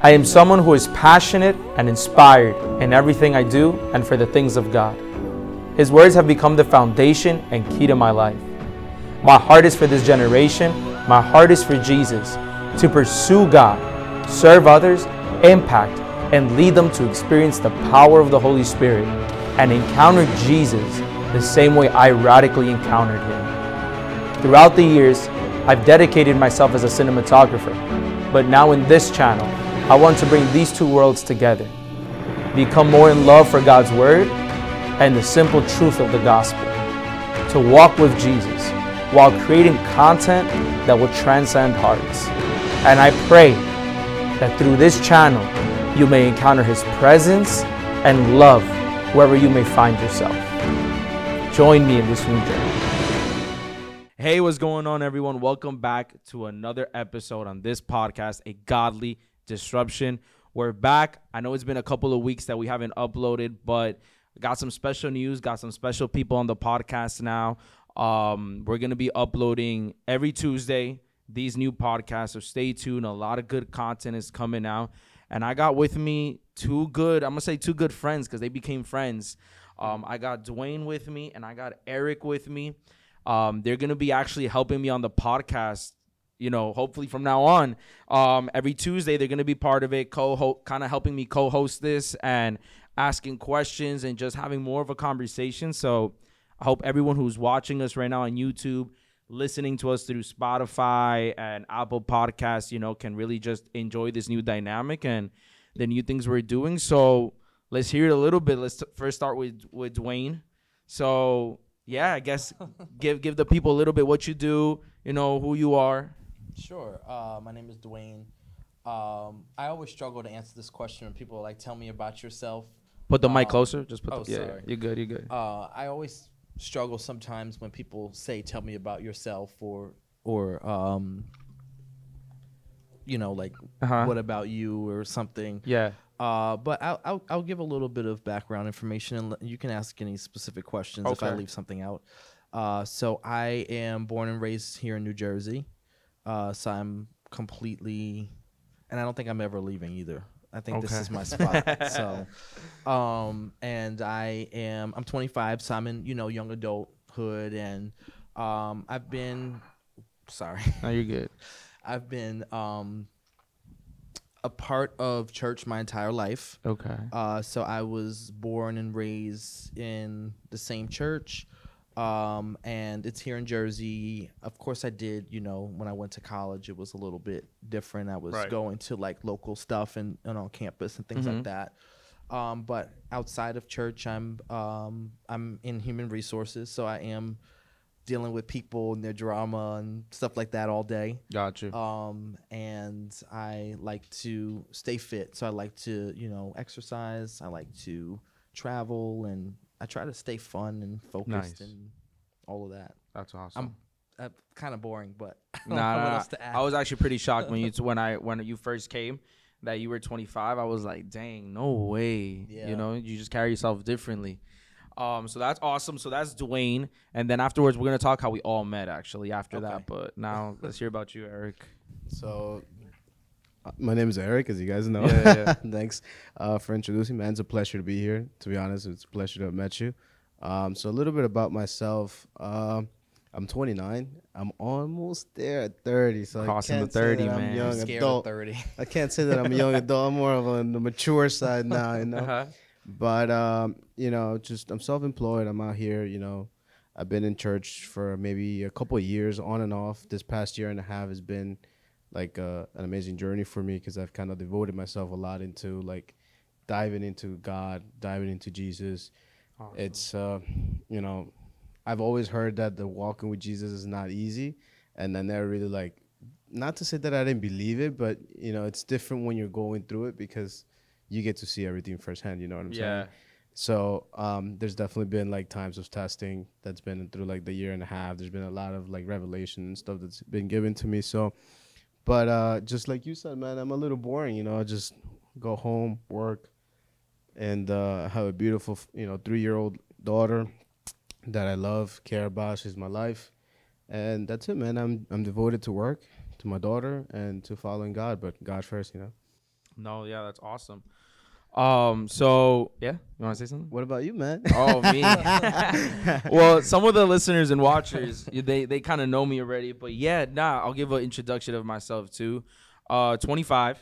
I am someone who is passionate and inspired in everything I do and for the things of God. His words have become the foundation and key to my life. My heart is for this generation, my heart is for Jesus, to pursue God, serve others, impact, and lead them to experience the power of the Holy Spirit and encounter Jesus the same way I radically encountered him. Throughout the years, I've dedicated myself as a cinematographer, but now in this channel, I want to bring these two worlds together. Become more in love for God's Word and the simple truth of the gospel. To walk with Jesus while creating content that will transcend hearts. And I pray that through this channel, you may encounter His presence and love wherever you may find yourself. Join me in this new journey. Hey, what's going on, everyone? Welcome back to another episode on this podcast, A Godly Disruption. We're back. I know it's been a couple of weeks that we haven't uploaded, but got some special news, got some special people on the podcast now. Um, we're going to be uploading every Tuesday these new podcasts, so stay tuned. A lot of good content is coming out. And I got with me two good, I'm going to say two good friends because they became friends. Um, I got Dwayne with me and I got Eric with me. Um, they're going to be actually helping me on the podcast you know, hopefully from now on, um, every Tuesday they're gonna be part of it, co kind of helping me co-host this and asking questions and just having more of a conversation. So I hope everyone who's watching us right now on YouTube, listening to us through Spotify and Apple Podcasts, you know, can really just enjoy this new dynamic and the new things we're doing. So let's hear it a little bit. Let's t- first start with with Dwayne. So yeah, I guess give give the people a little bit what you do, you know, who you are. Sure. Uh, my name is Dwayne. Um, I always struggle to answer this question when people like tell me about yourself. Put the mic Um, closer. Just put oh, the yeah, sorry. You're good. You're good. Uh, I always struggle sometimes when people say, "Tell me about yourself," or or um, you know, like Uh-huh. what about you or something. Yeah. Uh, but I'll, I'll I'll give a little bit of background information, and you can ask any specific questions if I leave something out. Uh, so I am born and raised here in New Jersey. Uh, so I'm completely, and I don't think I'm ever leaving either. I think this Okay. is my spot. so, um, and I am I'm 25, so I'm in you know young adulthood, and um, I've been sorry. No, you're good. I've been um, a part of church my entire life. Okay. Uh, so I was born and raised in the same church, um, and it's here in Jersey. Of course, I did. You know, when I went to college, it was a little bit different. I was Right. going to like local stuff and, and on campus and things Mhm. like that. Um, but outside of church, I'm um, I'm in human resources, so I am dealing with people and their drama and stuff like that all day Gotcha. um, and I like to stay fit. So I like to, you know, exercise. I like to travel, and I try to stay fun and focused Nice. and all of that. That's awesome. I'm uh, kind of boring, but I nah, nah, nah. else to add. I was actually pretty shocked when you when I when you first came that you were 25. I was like, dang, no way. Yeah. You know, you just carry yourself differently. Um, so that's awesome. So that's Dwayne, and then afterwards we're gonna talk how we all met actually after Okay. that. But now let's hear about you, Eric. So, my name is Eric, as you guys know. Yeah, yeah. Thanks uh, for introducing me. man. It's a pleasure to be here. To be honest, it's a pleasure to have met you. Um, so, a little bit about myself. Um I'm 29. I'm almost there at 30. So Crossing I the can't say 30, that I'm man. young I'm adult. 30. I can't say that I'm a young adult. I'm more of on the mature side now. You know. Uh-huh. But um, you know, just I'm self-employed. I'm out here. You know, I've been in church for maybe a couple of years, on and off. This past year and a half has been like uh, an amazing journey for me because I've kind of devoted myself a lot into like diving into God, diving into Jesus. It's uh, you know, I've always heard that the walking with Jesus is not easy, and I never really like. Not to say that I didn't believe it, but you know, it's different when you're going through it because you get to see everything firsthand. You know what I'm Yeah. saying? So um, there's definitely been like times of testing that's been through like the year and a half. There's been a lot of like revelation and stuff that's been given to me. So, but uh, just like you said, man, I'm a little boring. You know, I just go home, work, and uh, have a beautiful, you know, three year old daughter that I love, care about. She's my life, and that's it, man. I'm I'm devoted to work, to my daughter, and to following God. But God first, you know. No, yeah, that's awesome. Um, so yeah, you want to say something? What about you, man? Oh me. well, some of the listeners and watchers, they they kind of know me already, but yeah, nah, I'll give an introduction of myself too. Uh, 25.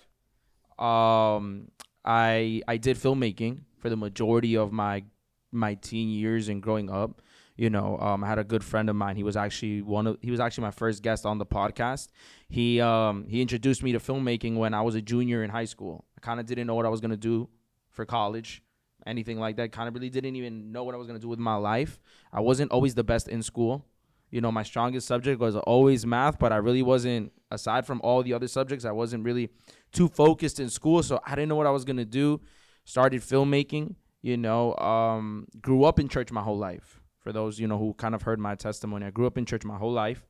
Um, I I did filmmaking for the majority of my my teen years and growing up. You know, um, I had a good friend of mine. He was actually one of he was actually my first guest on the podcast. He um he introduced me to filmmaking when I was a junior in high school. I kind of didn't know what I was gonna do for college, anything like that. Kind of really didn't even know what I was gonna do with my life. I wasn't always the best in school. You know, my strongest subject was always math, but I really wasn't. Aside from all the other subjects, I wasn't really too focused in school, so I didn't know what I was gonna do. Started filmmaking. You know, um, grew up in church my whole life. For those you know who kind of heard my testimony, I grew up in church my whole life.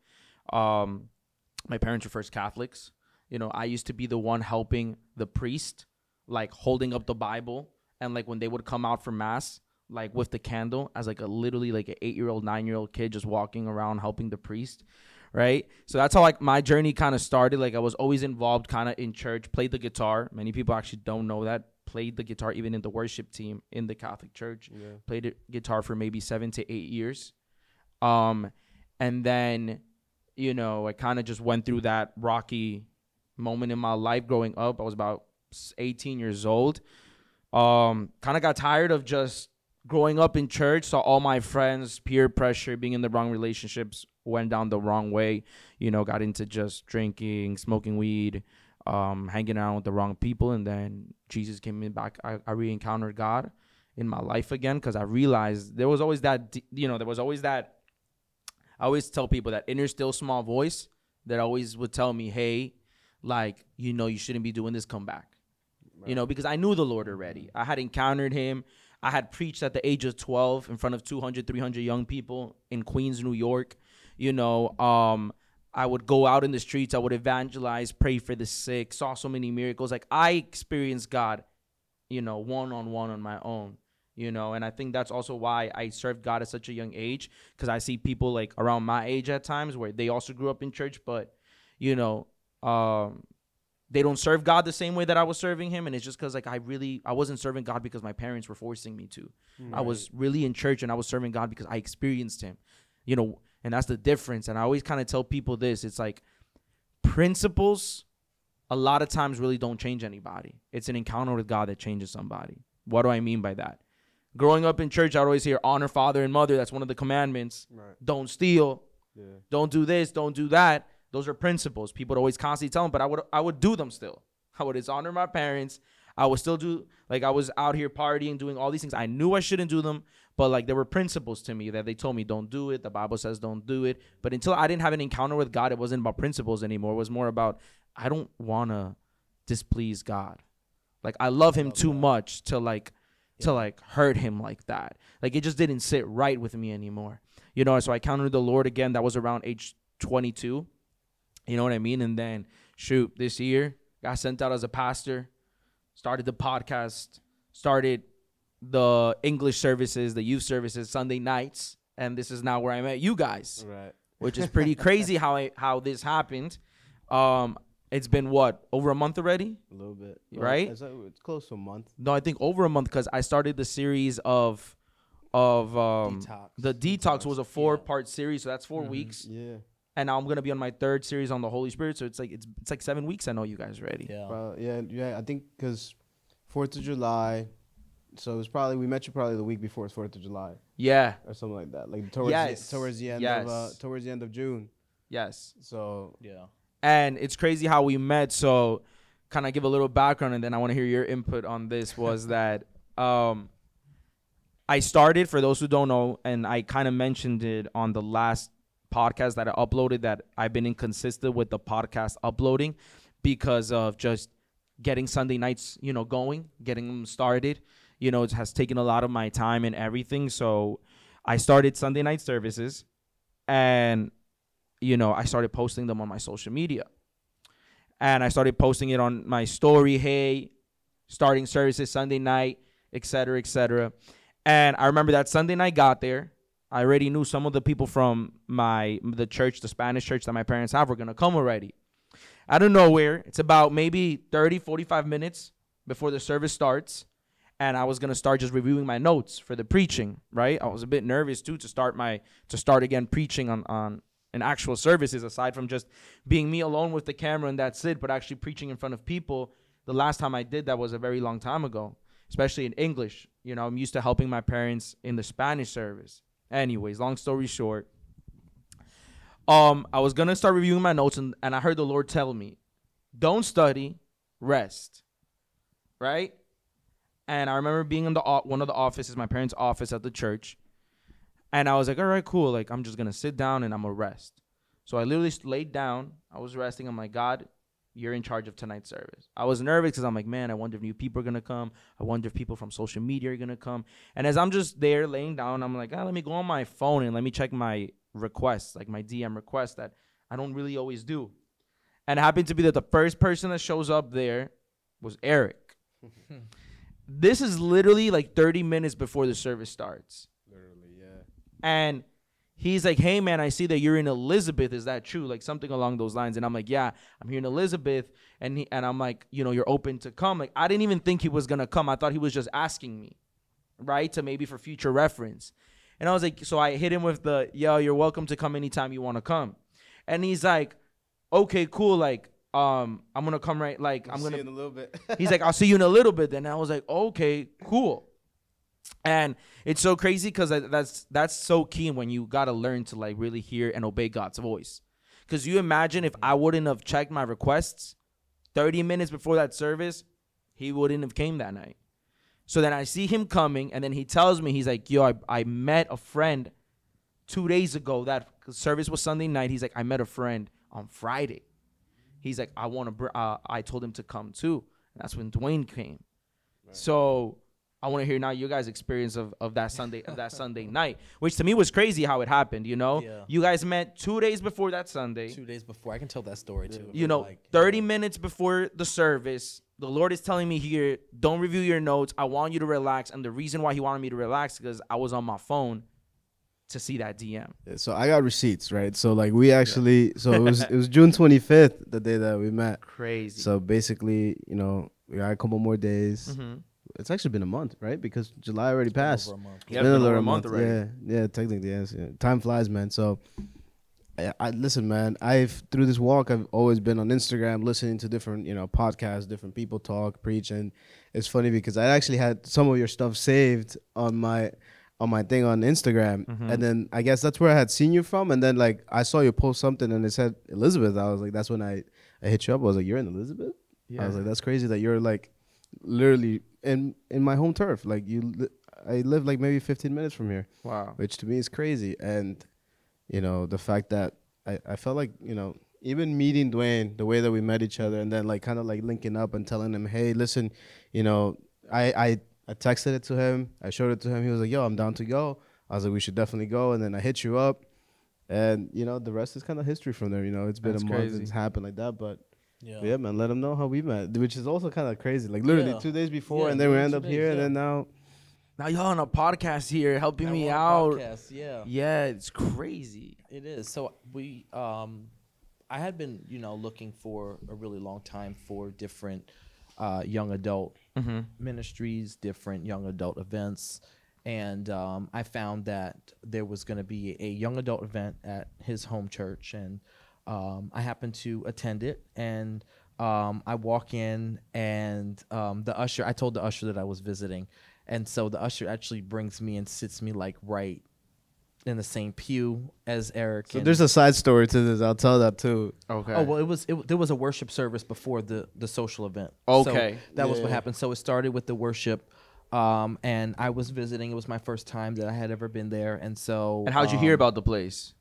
Um, my parents were first Catholics. You know, I used to be the one helping the priest, like holding up the Bible, and like when they would come out for mass, like with the candle, as like a literally like an eight year old, nine year old kid just walking around helping the priest, right? So that's how like my journey kind of started. Like I was always involved, kind of in church, played the guitar. Many people actually don't know that. Played the guitar even in the worship team in the Catholic Church. Yeah. Played it, guitar for maybe seven to eight years, um, and then you know, I kind of just went through that rocky moment in my life growing up. I was about 18 years old. Um, kind of got tired of just growing up in church. Saw all my friends, peer pressure, being in the wrong relationships, went down the wrong way. You know, got into just drinking, smoking weed, um, hanging out with the wrong people, and then Jesus came in back. I, I re-encountered God in my life again because I realized there was always that. You know, there was always that I always tell people that inner still small voice that always would tell me, hey, like, you know, you shouldn't be doing this, come back. You know, because I knew the Lord already. I had encountered him. I had preached at the age of 12 in front of 200, 300 young people in Queens, New York. You know, um, I would go out in the streets. I would evangelize, pray for the sick, saw so many miracles. Like, I experienced God, you know, one on one on my own you know and i think that's also why i served god at such a young age because i see people like around my age at times where they also grew up in church but you know um they don't serve god the same way that i was serving him and it's just because like i really i wasn't serving god because my parents were forcing me to i was really in church and i was serving god because i experienced him you know and that's the difference and i always kind of tell people this it's like principles a lot of times really don't change anybody it's an encounter with god that changes somebody what do i mean by that growing up in church, I'd always hear honor father and mother. That's one of the commandments. Right. Don't steal. Yeah. Don't do this. Don't do that. Those are principles. People would always constantly tell them, but I would I would do them still. I would just honor my parents. I would still do like I was out here partying, doing all these things. I knew I shouldn't do them, but like there were principles to me that they told me don't do it. The Bible says don't do it. But until I didn't have an encounter with God, it wasn't about principles anymore. It was more about I don't wanna displease God. Like I love him too much to like to like hurt him like that. Like it just didn't sit right with me anymore. You know, so I encountered the Lord again. That was around age 22. You know what I mean? And then shoot, this year got sent out as a pastor, started the podcast, started the English services, the youth services Sunday nights, and this is now where I met you guys Right. which is pretty crazy how I, how this happened. Um, it's been what over a month already? A little bit. Right? It's, like- it's close to a month. No, I think over a month because I started the series of of um Detox. the detox was a four part series, so that's 4 weeks, Yeah. And now I'm gonna be on my third series on the Holy Spirit, so it's like it's it's like seven weeks. I know you guys already. Yeah. Well, yeah, yeah. I think because Fourth of July, so it was probably we met you probably the week before Fourth of July Yeah. or something like that. Like towards Yes. the, towards the end of uh, towards the end of June. Yes. So Yeah. and it's crazy how we met so kind of give a little background and then i want to hear your input on this was that um i started for those who don't know and i kind of mentioned it on the last podcast that i uploaded that i've been inconsistent with the podcast uploading because of just getting sunday nights you know going getting them started you know it has taken a lot of my time and everything so i started sunday night services and you know, I started posting them on my social media. And I started posting it on my story, hey, starting services Sunday night, et cetera, et cetera. And I remember that Sunday night got there. I already knew some of the people from my the church, the Spanish church that my parents have were gonna come already. Out of nowhere, it's about maybe 30, 45 minutes before the service starts, and I was gonna start just reviewing my notes for the preaching. Right, I was a bit nervous too to start my to start again preaching on on an actual services aside from just being me alone with the camera and that's it, but actually preaching in front of people. The last time I did that was a very long time ago, especially in English. You know, I'm used to helping my parents in the Spanish service. Anyways, long story short, um, I was gonna start reviewing my notes and, and I heard the Lord tell me, don't study, rest. Right? And I remember being in the one of the offices, my parents' office at the church, and I was like, all right, cool. Like I'm just gonna sit down and I'm gonna rest. So I literally laid down. I was resting. I'm like, God, you're in charge of tonight's service. I was nervous because I'm like, man, I wonder if new people are gonna come. I wonder if people from social media are gonna come. And as I'm just there laying down, I'm like, ah, let me go on my phone and let me check my requests, like my DM requests that I don't really always do. And it happened to be that the first person that shows up there was Eric. this is literally like 30 minutes before the service starts. Literally, yeah. And he's like, "Hey man, I see that you're in Elizabeth. Is that true? Like something along those lines." And I'm like, "Yeah, I'm here in Elizabeth." And he and I'm like, "You know, you're open to come." Like I didn't even think he was gonna come. I thought he was just asking me, right, to maybe for future reference. And I was like, so I hit him with the, "Yo, you're welcome to come anytime you want to come." And he's like, "Okay, cool. Like, um, I'm gonna come right. Like, I'm gonna you in a little bit. He's like, I'll see you in a little bit. Then I was like, okay, cool. And it's so crazy because that's that's so key when you gotta learn to like really hear and obey God's voice. Because you imagine if I wouldn't have checked my requests 30 minutes before that service, he wouldn't have came that night. So then I see him coming, and then he tells me he's like, "Yo, I, I met a friend two days ago. That service was Sunday night. He's like, I met a friend on Friday. He's like, I want to. Br- uh, I told him to come too. And that's when Dwayne came. So I want to hear now your guys' experience of, of that Sunday of that Sunday night, which to me was crazy how it happened. You know, Yeah. you guys met two days before that Sunday. Two days before, I can tell that story too. You know, Like, 30 minutes before the service, the Lord is telling me here, don't review your notes. I want you to relax. And the reason why He wanted me to relax because I was on my phone to see that DM. so I got receipts, right? So like we actually, so it was it was June 25th, the day that we met. Crazy. So basically, you know, we got a couple more days. Mhm. It's actually been a month, right? Because July already passed. over a month. Yeah, Been been over over a month already. Yeah, yeah, technically, yes. Yeah. Time flies, man. So, I, I listen, man. I've through this walk, I've always been on Instagram, listening to different, you know, podcasts, different people talk, preach, and it's funny because I actually had some of your stuff saved on my on my thing on Instagram, Mm-hmm. and then I guess that's where I had seen you from, and then like I saw you post something and it said Elizabeth. I was like, that's when I I hit you up. I was like, you're in Elizabeth. Yeah. I was like, that's crazy that you're like literally in in my home turf. Like you, li- I live like maybe 15 minutes from here, wow. which to me is crazy. And you know the fact that I I felt like you know even meeting Dwayne, the way that we met each other, and then like kind of like linking up and telling him, hey, listen, you know, I I I texted it to him, I showed it to him. He was like, yo, I'm down to go. I was like, we should definitely go. And then I hit you up. And you know the rest is kind of history from there. You know it's been That's a month. crazy. It's happened like that, but Yeah. yeah, man, let them know how we met, which is also kind of crazy. Like literally Yeah. two days before, Yeah, and then we end up days, here, and then now. Now y'all on a podcast here helping Now me we're on a out. podcast, Yeah. Yeah, it's crazy. It is. So we um I had been, you know, looking for a really long time for different uh young adult Mm-hmm. ministries, different young adult events. And um, I found that there was going to be a young adult event at his home church, and um, I happened to attend it. And um, I walk in, and um, the usher, I told the usher that I was visiting, and so the usher actually brings me and sits me like right in the same pew as Eric. So and- there's a side story to this. I'll tell that too. Okay. Oh well, it was it, there was a worship service before the the social event. Okay. so that was what Yeah. happened. So it started with the worship, um, and I was visiting. It was my first time that I had ever been there, and so. and how'd you hear um, about the place?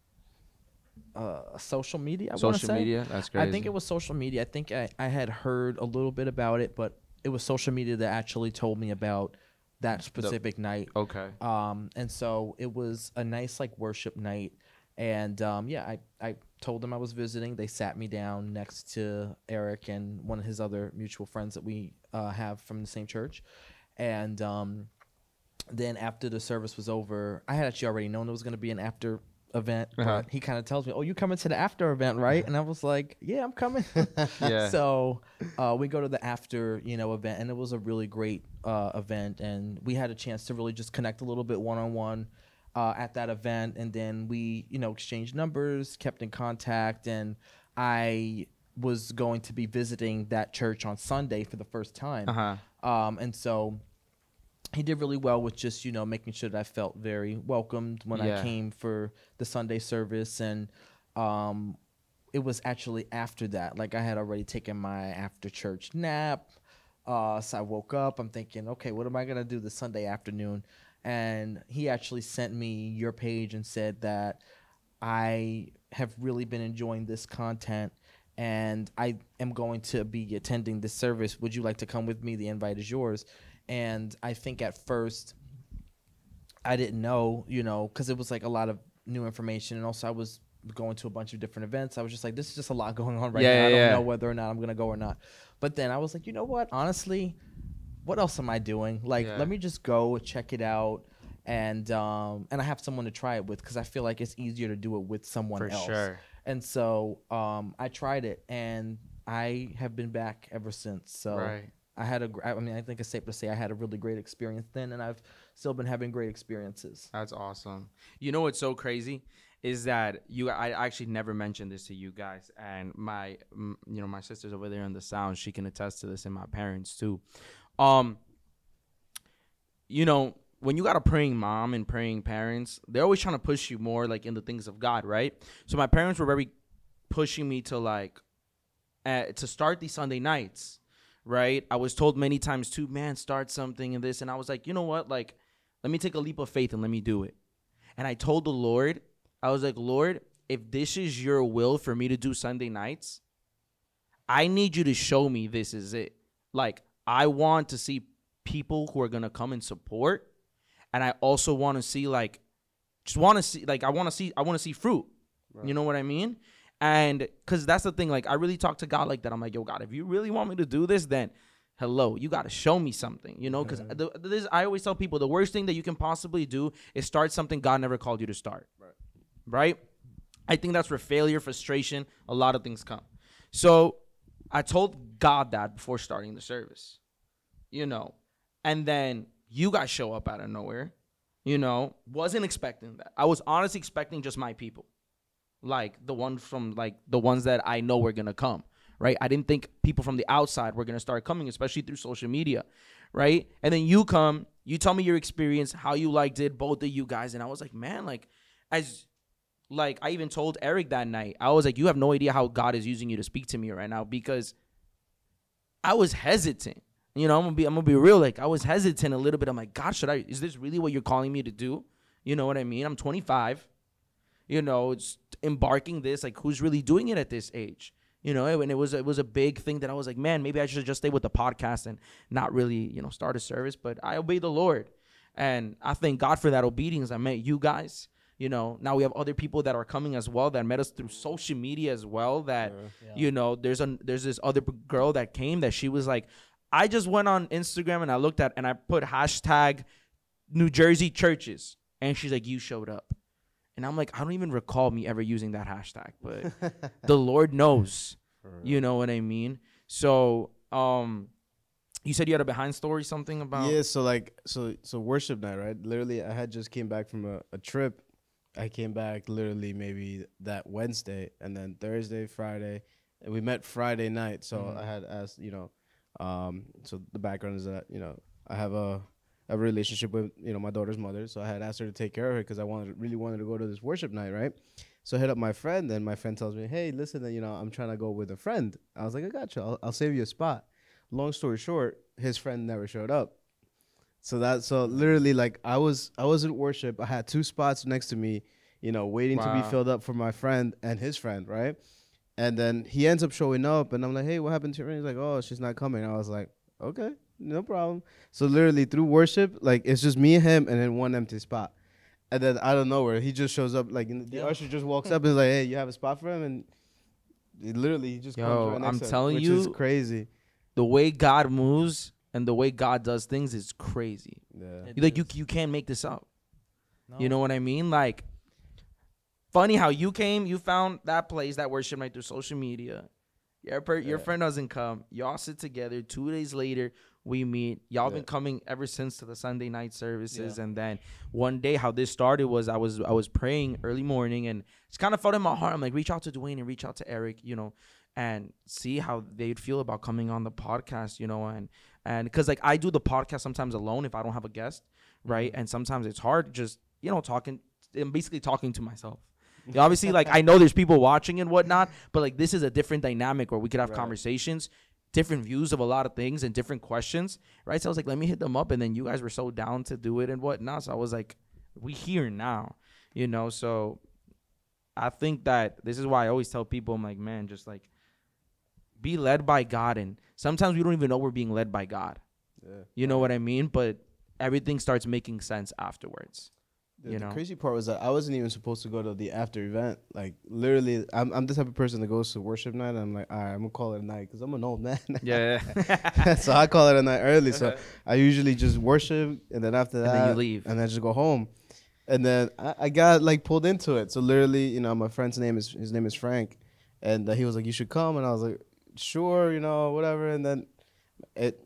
Uh, social media? I Social say. media. That's great. I think it was social media. I think I, I had heard a little bit about it, but it was social media that actually told me about that specific night. Okay. Um, and so it was a nice like worship night. And um, yeah, I, I told them I was visiting. They sat me down next to Eric and one of his other mutual friends that we uh, have from the same church. And um, then after the service was over, I had actually already known there was going to be an after event. Uh-huh. But he kind of tells me, "Oh, you coming to the after event, right?" And I was like, "Yeah, I'm coming." Yeah. So uh, we go to the after, you know, event, and it was a really great uh, event, and we had a chance to really just connect a little bit one on one at that event, and then we, you know, exchanged numbers, kept in contact, and I was going to be visiting that church on Sunday for the first time, Uh-huh. um, and so he did really well with just you know making sure that I felt very welcomed when Yeah. I came for the Sunday service, and um, it was actually after that. Like I had already taken my after church nap, uh, so I woke up. I'm thinking, okay, what am I gonna do this Sunday afternoon? And he actually sent me your page and said that I have really been enjoying this content. And I am going to be attending this service. Would you like to come with me? The invite is yours. And I think at first I didn't know, you know, because it was like a lot of new information, and also I was going to a bunch of different events. I was just like, this is just a lot going on right Yeah, now. yeah, I don't yeah. know whether or not I'm gonna go or not. But then I was like, you know what? Honestly, what else am I doing? Like, let me just go check it out, and um, and I have someone to try it with because I feel like it's easier to do it with someone For else. sure. And so um, I tried it, and I have been back ever since. So. Right. I had a, I mean, I think it's safe to say I had a really great experience then, and I've still been having great experiences. That's awesome. You know what's so crazy is that you I actually never mentioned this to you guys and my you know my sister's over there in the sound she can attest to this and my parents too. Um you know when you got a praying mom and praying parents, they're always trying to push you more like in the things of God, right? So my parents were very pushing me to like uh, to start these Sunday nights, right? I was told many times too, man, start something and this, and I was like, you know what, like, let me take a leap of faith and let me do it. And I told the Lord, I was like, Lord, if this is your will for me to do Sunday nights, I need you to show me this is it. Like, I want to see people who are gonna come and support, and I also want to see like, just want to see like I want to see I want to see fruit. You know what I mean? And because that's the thing, like I really talk to God like that. I'm like, yo, God, if you really want me to do this, then hello, you got to show me something, you know? Because this, I always tell people the worst thing that you can possibly do is start something God never called you to start. Right. Right? I think that's where failure, frustration, a lot of things come. So I told God that before starting the service, you know, and then you guys show up out of nowhere, you know, wasn't expecting that. I was honestly expecting just my people like the ones from like the ones that I know were gonna come, right? I didn't think people from the outside were gonna start coming, especially through social media, right? And then you come, you tell me your experience, how you liked it, both of you guys, and I was like, man, like as like I even told Eric that night, I was like, you have no idea how God is using you to speak to me right now because I was hesitant. You know, I'm gonna be I'm gonna be real. Like I was hesitant a little bit. I'm like, God, should I? Is this really what you're calling me to do? You know what I mean? I'm 25 you know, it's embarking this like who's really doing it at this age. You know, and it was it was a big thing that I was like, man, maybe I should just stay with the podcast and not really, you know, start a service. But I obey the Lord, and I thank God for that obedience. I met you guys. You know, now we have other people that are coming as well that met us through social media as well. That you know, there's a there's this other girl that came that she was like, I just went on Instagram and I looked at and I put hashtag New Jersey churches, and she's like, you showed up. And I'm like, I don't even recall me ever using that hashtag, but the Lord knows. You know what I mean? So, um, you said you had a behind story, something about Yeah, so like so so worship night, right? Literally I had just came back from a, a trip. I came back literally maybe that Wednesday and then Thursday, Friday. And we met Friday night. So Mm-hmm. I had asked, you know, um, so the background is that, you know, I have a a relationship with, you know, my daughter's mother. So I had asked her to take care of her because I wanted really wanted to go to this worship night, right? So I hit up my friend, and my friend tells me, "Hey, listen, then you know, I'm trying to go with a friend." I was like, "I got you. I'll, I'll save you a spot." Long story short, his friend never showed up. So that so literally like I was I was in worship. I had two spots next to me, you know, waiting to be filled up for my friend and his friend, right? And then he ends up showing up, and I'm like, "Hey, what happened to her?" And he's like, "Oh, she's not coming." I was like, "Okay, no problem." So literally through worship, like it's just me and him, and then one empty spot. And then out of nowhere, he just shows up. Like the Yeah. usher just walks up and is like, "Hey, you have a spot for him?" And he literally he just Yo, comes right next I'm to him, telling which is you- crazy. the way God moves and the way God does things is crazy. Yeah. It like you is. you can't make this up. No. You know what I mean? Like funny how you came, you found that place, that worship night through social media. Your per, your friend doesn't come. Y'all sit together. Two days later, we meet. Y'all been coming ever since to the Sunday night services, and then one day, how this started was I was I was praying early morning, and it's kind of felt in my heart. I'm like, reach out to Dwayne and reach out to Eric, you know, and see how they'd feel about coming on the podcast, you know, and and because like I do the podcast sometimes alone if I don't have a guest, right? Mm-hmm. And sometimes it's hard just you know talking. I'm basically talking to myself. Obviously, like I know there's people watching and whatnot, but like this is a different dynamic where we could have conversations, different views of a lot of things and different questions, right? So I was like, let me hit them up, and then you guys were so down to do it and whatnot. So I was like, we here now, you know. So I think that this is why I always tell people, I'm like, man, just like be led by God, and sometimes we don't even know we're being led by God. Yeah. You know what I mean? But everything starts making sense afterwards. The, you the crazy part was that I wasn't even supposed to go to the after event. Like literally, I'm I'm the type of person that goes to worship night. And I'm like, all right, I'm gonna call it a night because I'm an old man. Yeah. so I call it a night early. So I usually just worship, and then after that, And then you leave. and then just go home. And then I, I got like pulled into it. So literally, you know, my friend's name is his name is Frank, and uh, he was like, "You should come," and I was like, "Sure," you know, whatever. And then it.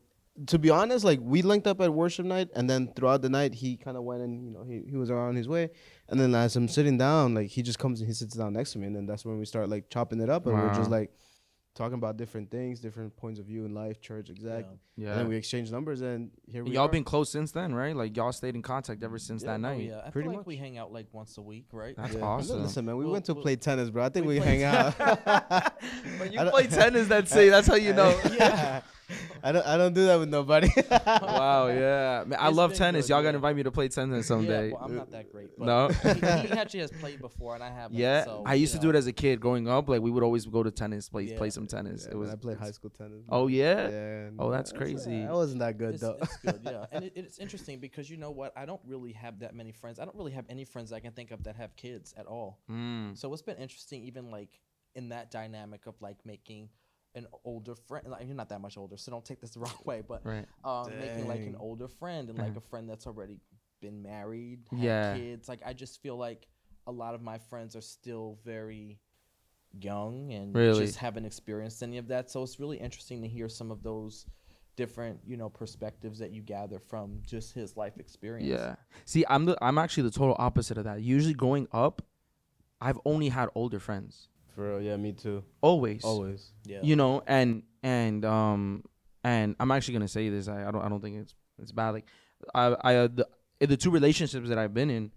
To be honest, like we linked up at worship night, and then throughout the night he kind of went and you know he, he was around his way, and then as I'm sitting down, like he just comes and he sits down next to me, and then that's when we start like chopping it up, and we're just like talking about different things, different points of view in life, church, exact. Yeah. And then we exchange numbers, and here we y'all are. been close since then, right? Like y'all stayed in contact ever since Yeah, that oh, night. yeah, I Pretty feel like much. we hang out like once a week, right? That's Yeah. awesome. Listen, man, we We'll- went to we'll- play tennis, bro. I think we we, played hang out. When you play tennis, that's it. That's how you know. yeah. I don't. I don't do that with nobody. wow, yeah. Man, I It's love been tennis. good, Y'all yeah. gotta invite me to play tennis someday. Yeah, well, I'm not that great. But No? he, he actually has played before, and I haven't. Yeah, so, I used you to do it as a kid growing up. Like we would always go to tennis, play play some tennis. Yeah, it man, was I played high school tennis. Oh yeah. Yeah. Oh, that's it's- crazy. I wasn't that good It's, though. it's good, yeah. And it, it's interesting because you know what? I don't really have that many friends. I don't really have any friends I can think of that have kids at all. Mm. So it's been interesting, even like in that dynamic of like making an older friend. Like, you're not that much older, so don't take this the wrong way. But Right. um, making like an older friend and like a friend that's already been married, had Yeah. kids. Like I just feel like a lot of my friends are still very young and Really? just haven't experienced any of that. So it's really interesting to hear some of those different, you know, perspectives that you gather from just his life experience. Yeah. See, I'm the I'm actually the total opposite of that. Usually growing up, I've only had older friends. For real, yeah, me too. Always. Always. Yeah. You know, and and um and I'm actually gonna say this. I, I don't I don't think it's it's bad. Like I I uh, the the two relationships that I've been in,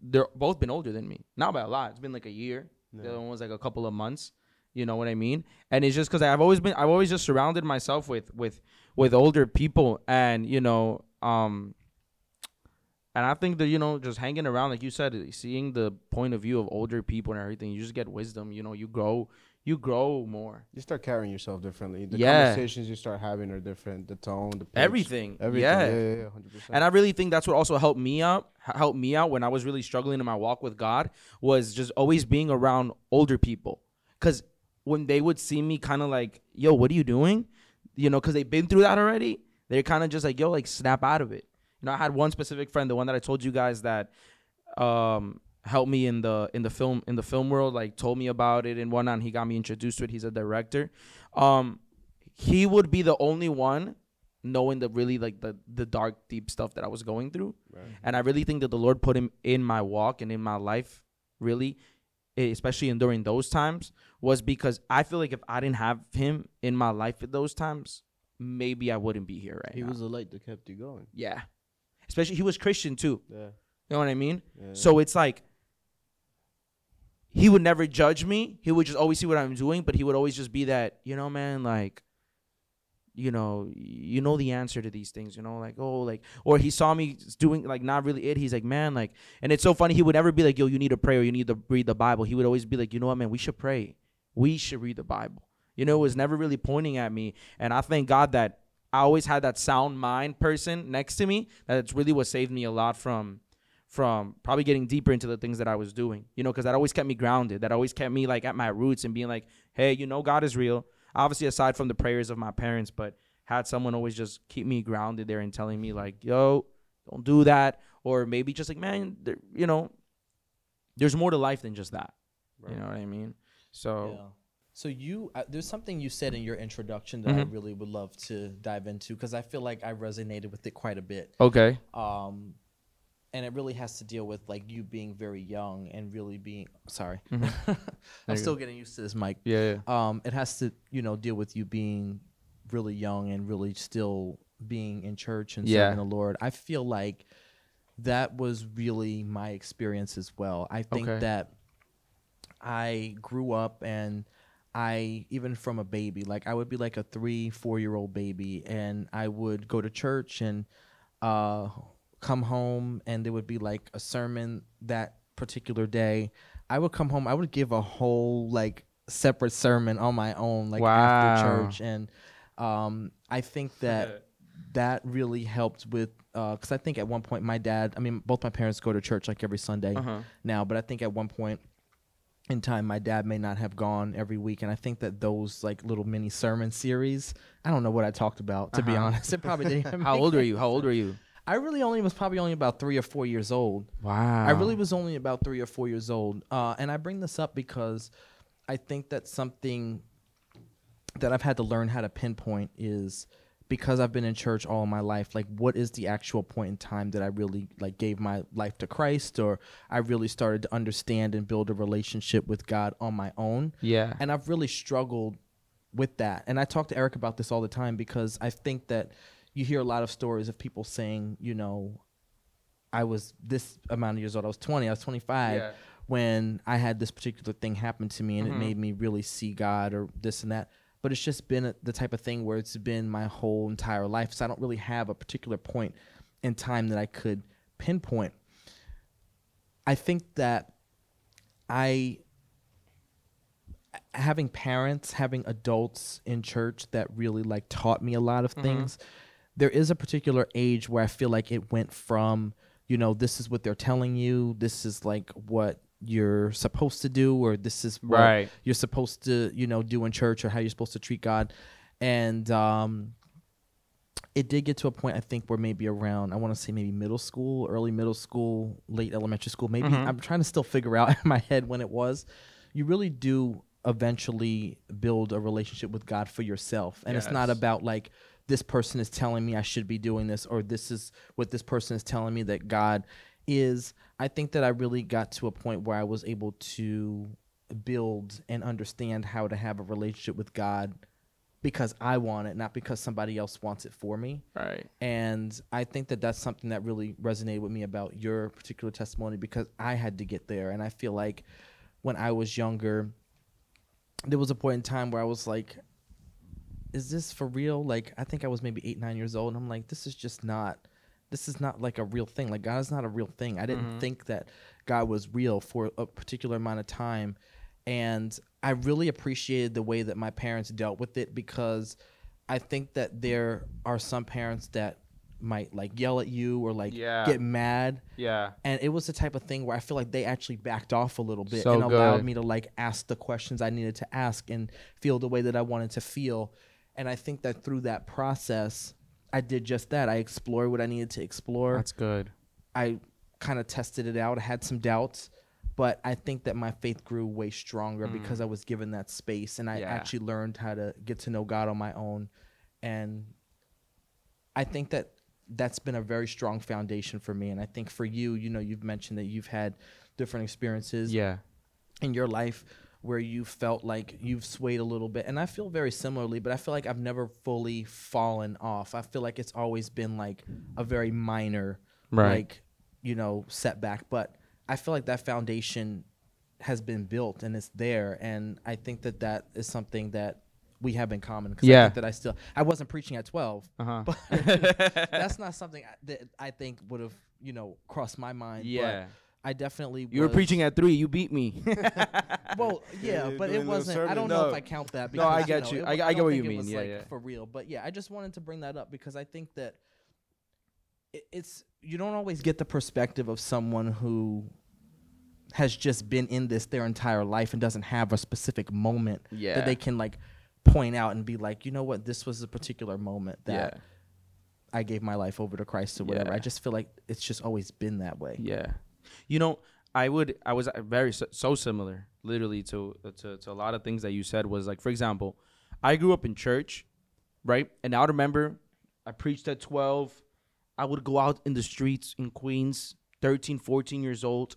they're both been older than me. Not by a lot. It's been like a year. The other one was like a couple of months. You know what I mean? And it's just because I've always been I've always just surrounded myself with with with older people, and you know um. And I think that you know, just hanging around, like you said, eh, seeing the point of view of older people and everything, you just get wisdom. You know, you grow, you grow more. You start carrying yourself differently. The Yeah. conversations you start having are different. The tone, the pitch, Everything. everything. Yeah. Yeah, yeah, yeah, hundred percent. And I really think that's what also helped me out. Helped me out when I was really struggling in my walk with God was just always being around older people. Cause when they would see me, kind of like, "Yo, what are you doing?" You know, cause they've been through that already. They're kind of just like, "Yo, like snap out of it." You know, I had one specific friend, the one that I told you guys that um helped me in the in the film in the film world, like told me about it and whatnot. And he got me introduced to it. He's a director. Um, he would be the only one knowing the really like the the dark deep stuff that I was going through. And I really think that the Lord put him in my walk and in my life really especially in during those times was because I feel like if I didn't have him in my life at those times, maybe I wouldn't be here right he now. was the light that kept you going. yeah. Especially he was Christian too. Yeah. You know what I mean? Yeah. So it's like he would never judge me. He would just always see what I'm doing, but he would always just be that, you know, man, like you know, you know the answer to these things, you know, like oh, like or he saw me doing like not really it. He's like, man, like, and it's so funny. He would never be like, yo, you need to pray or you need to read the Bible. He would always be like, you know what, man, we should pray. We should read the Bible. You know, it was never really pointing at me, and I thank God that I always had that sound mind person next to me. That's really what saved me a lot from from probably getting deeper into the things that I was doing. You know, because that always kept me grounded. That always kept me like at my roots and being like, hey, you know, God is real. Obviously, aside from the prayers of my parents, but had someone always just keep me grounded there and telling me like, yo, don't do that, or maybe just like, man, you know, there's more to life than just that. You know what I mean? So. So you, uh, there's something you said in your introduction that I really would love to dive into because I feel like I resonated with it quite a bit. okay. Um, and it really has to deal with like you being very young and really being sorry. I'm still getting used to this mic. Yeah, yeah. Um, it has to you know deal with you being really young and really still being in church and Yeah. serving the Lord. I feel like that was really my experience as well. I think Okay. that I grew up and I even from a baby, like I would be like a three, four year old baby, and I would go to church and uh, come home, and there would be like a sermon that particular day. I would come home, I would give a whole like separate sermon on my own, like after church, and um, I think that that really helped with because I think at one point my dad, I mean, both my parents go to church like every Sunday Uh-huh. now, but I think at one point in time my dad may not have gone every week and i think that those like little mini sermon series i don't know what i talked about to be Uh-huh. honest it probably didn't How old were any you? How old were you? i really only was probably only about three or four years old Wow. i really was only about three or four years old uh, and i bring this up because i think that something that i've had to learn how to pinpoint is because I've been in church all my life, like what is the actual point in time that I really like gave my life to Christ or I really started to understand and build a relationship with God on my own. Yeah. And I've really struggled with that. And I talk to Eric about this all the time because I think that you hear a lot of stories of people saying, you know, I was this amount of years old. I was 20, I was 25 Yeah. when I had this particular thing happen to me and it mm-hmm. made me really see God or this and that. But it's just been a, the type of thing where it's been my whole entire life. So I don't really have a particular point in time that I could pinpoint. I think that I having parents, having adults in church that really like taught me a lot of mm-hmm. things. There is a particular age where I feel like it went from, you know, this is what they're telling you, this is like what you're supposed to do, or this is what Right. you're supposed to, you know, do in church, or how you're supposed to treat God. And um, it did get to a point I think where maybe around I want to say maybe middle school, early middle school, late elementary school. Maybe I'm trying to still figure out in my head when it was. You really do eventually build a relationship with God for yourself, and it's not about like this person is telling me I should be doing this, or this is what this person is telling me that God is. I think that I really got to a point where I was able to build and understand how to have a relationship with God because I want it, not because somebody else wants it for me. Right. And I think that that's something that really resonated with me about your particular testimony because I had to get there. And I feel like when I was younger, there was a point in time where I was like, is this for real? Like, I think I was maybe eight, nine years old. And I'm like, this is just not, this is not like a real thing. Like, God is not a real thing. I didn't mm-hmm. think that God was real for a particular amount of time. And I really appreciated the way that my parents dealt with it because I think that there are some parents that might like yell at you or like Yeah. get mad Yeah. and it was the type of thing where I feel like they actually backed off a little bit So and allowed good. me to like ask the questions I needed to ask and feel the way that I wanted to feel. And I think that through that process, I did just that. I explored what I needed to explore. That's good. I kind of tested it out. I had some doubts, but I think that my faith grew way stronger because I was given that space and I Mm. Yeah. actually learned how to get to know God on my own. And I think that that's been a very strong foundation for me. And I think for you, you know, you've mentioned that you've had different experiences Yeah. in your life where you felt like you've swayed a little bit and i feel very similarly but i feel like i've never fully fallen off i feel like it's always been like a very minor Right. like you know setback but i feel like that foundation has been built and it's there and i think that that is something that we have in common because i Yeah. think that i still i wasn't preaching at 12 Uh-huh. but that's not something I- that i think would have you know crossed my mind Yeah. But i definitely You were was- preaching at three. You beat me. well, yeah, you're but doing a it wasn't. I sermon. don't know if No. I count that. No, I Because, get know, you. it I- wa- I get don't what think you it mean. was, Yeah, like, yeah. For real, but yeah, I just wanted to bring that up because I think that it, it's you don't always get the perspective of someone who has just been in this their entire life and doesn't have a specific moment Yeah. that they can like point out and be like, you know what, this was a particular moment that Yeah. I gave my life over to Christ or whatever. Yeah. I just feel like it's just always been that way. Yeah. You know, I would I was uh, very so, similar, literally to, to to a lot of things that you said. Was like, for example, I grew up in church, right? And I remember I preached at twelve. I would go out in the streets in Queens, 13, 14 years old,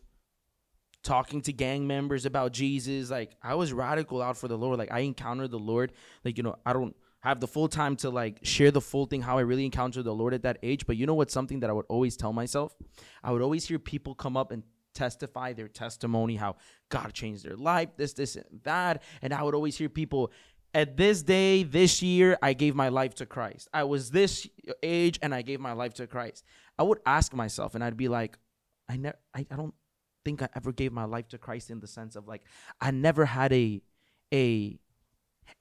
talking to gang members about Jesus. Like I was radical out for the Lord. Like I encountered the Lord. Like you know, I don't have the full time to like share the full thing how I really encountered the Lord at that age. But you know what's something that I would always tell myself? I would always hear people come up and testify their testimony, how God changed their life, this, this, and that. And I would always hear people, at this day, this year, I gave my life to Christ. I was this age and I gave my life to Christ. I would ask myself and I'd be like, I never I, I don't think I ever gave my life to Christ in the sense of like I never had a a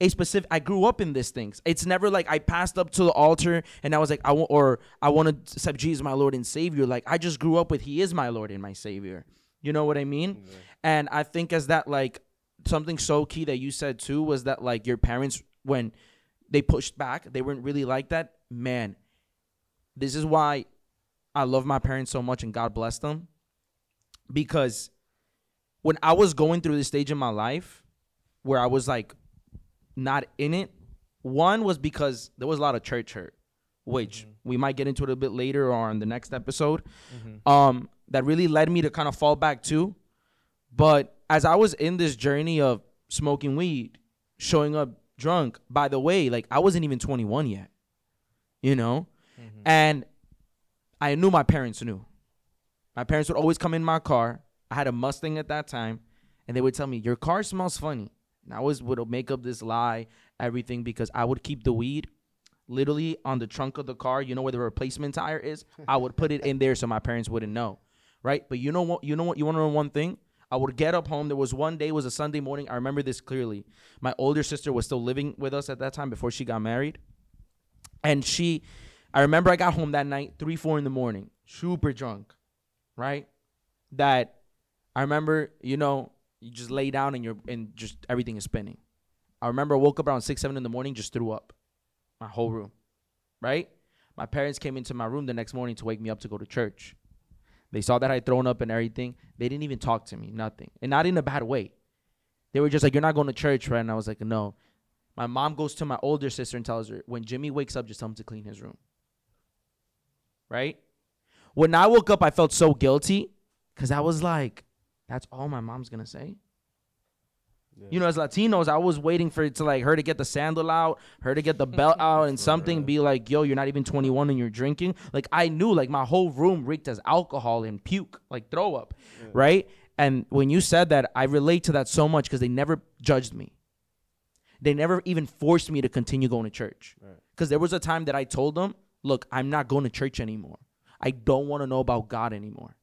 a specific I grew up in these things. It's never like I passed up to the altar and I was like I want or I want to accept Jesus my Lord and Savior. Like I just grew up with He is my Lord and my Savior. You know what I mean? And I think as that like something so key that you said too was that like your parents when they pushed back, they weren't really like that. Man, this is why I love my parents so much and God bless them. Because when I was going through this stage in my life where I was like not in it, one was because there was a lot of church hurt, which mm-hmm. we might get into it a bit later or on the next episode. Mm-hmm. Um, that really led me to kind of fall back too. But as I was in this journey of smoking weed, showing up drunk, by the way, like I wasn't even 21 yet, you know? Mm-hmm. And I knew my parents knew. My parents would always come in my car. I had a Mustang at that time, and they would tell me, Your car smells funny. And I always would make up this lie, everything, because I would keep the weed literally on the trunk of the car. You know where the replacement tire is? I would put it in there so my parents wouldn't know. Right? But you know what? You know what? You want to know one thing? I would get up home. There was one day, it was a Sunday morning. I remember this clearly. My older sister was still living with us at that time before she got married. And she, I remember I got home that night, three, four in the morning, super drunk, right? That I remember, you know, you just lay down and you're and just everything is spinning. I remember I woke up around six, seven in the morning, just threw up my whole room, right? My parents came into my room the next morning to wake me up to go to church. They saw that I'd thrown up and everything. They didn't even talk to me, nothing. And not in a bad way. They were just like, You're not going to church, right? And I was like, No. My mom goes to my older sister and tells her, When Jimmy wakes up, just tell him to clean his room. Right? When I woke up, I felt so guilty because I was like, That's all my mom's to say? You know, as Latinos, I was waiting for it to like her to get the sandal out, her to get the belt out, and something be like, "Yo, you're not even 21 and you're drinking." Like I knew, like my whole room reeked as alcohol and puke, like throw up, right? And when you said that, I relate to that so much because they never judged me. They never even forced me to continue going to church. Because there was a time that I told them, "Look, I'm not going to church anymore. I don't want to know about God anymore."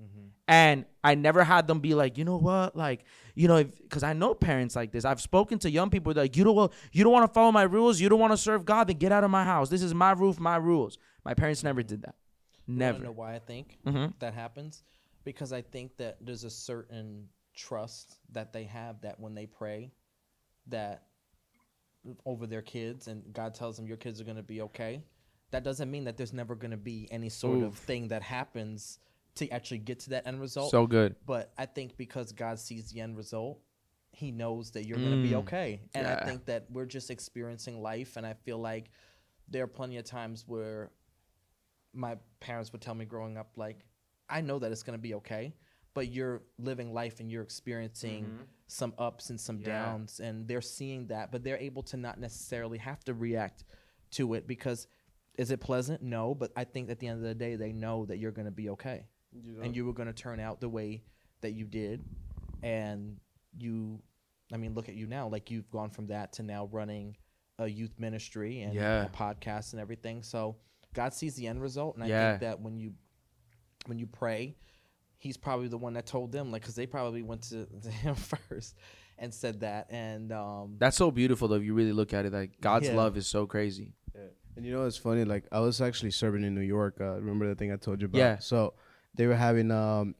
Mm-hmm. And I never had them be like, you know what, like, you know, because I know parents like this. I've spoken to young people like, you don't, you don't want to follow my rules, you don't want to serve God, then get out of my house. This is my roof, my rules. My parents never did that. You Never. wanna know why I think Mhm. that happens? Because I think that there's a certain trust that they have that when they pray, that over their kids, and God tells them your kids are gonna be okay. That doesn't mean that there's never gonna be any sort of thing that happens to actually get to that end result. So good. but I think because God sees the end result, He knows that you're going to be Mm. okay. And Yeah. I think that we're just experiencing life. And I feel like there are plenty of times where my parents would tell me growing up, like, I know that it's going to be okay, but you're living life and you're experiencing some ups and some Mm-hmm. Yeah. downs. And they're seeing that, but they're able to not necessarily have to react to it because is it pleasant? No. But I think at the end of the day, they know that you're going to be okay and you were going to turn out the way that you did and you i mean look at you now like you've gone from that to now running a youth ministry and Yeah. a podcast and everything so god sees the end result and i think that when you when you pray he's probably the one that told them like because they probably went to, to him first and said that and um That's so beautiful though. If you really look at it, like God's Yeah. love is so crazy. And you know it's funny? Like I was actually serving in New York. Uh, remember the thing I told you about? Yeah. So they were having um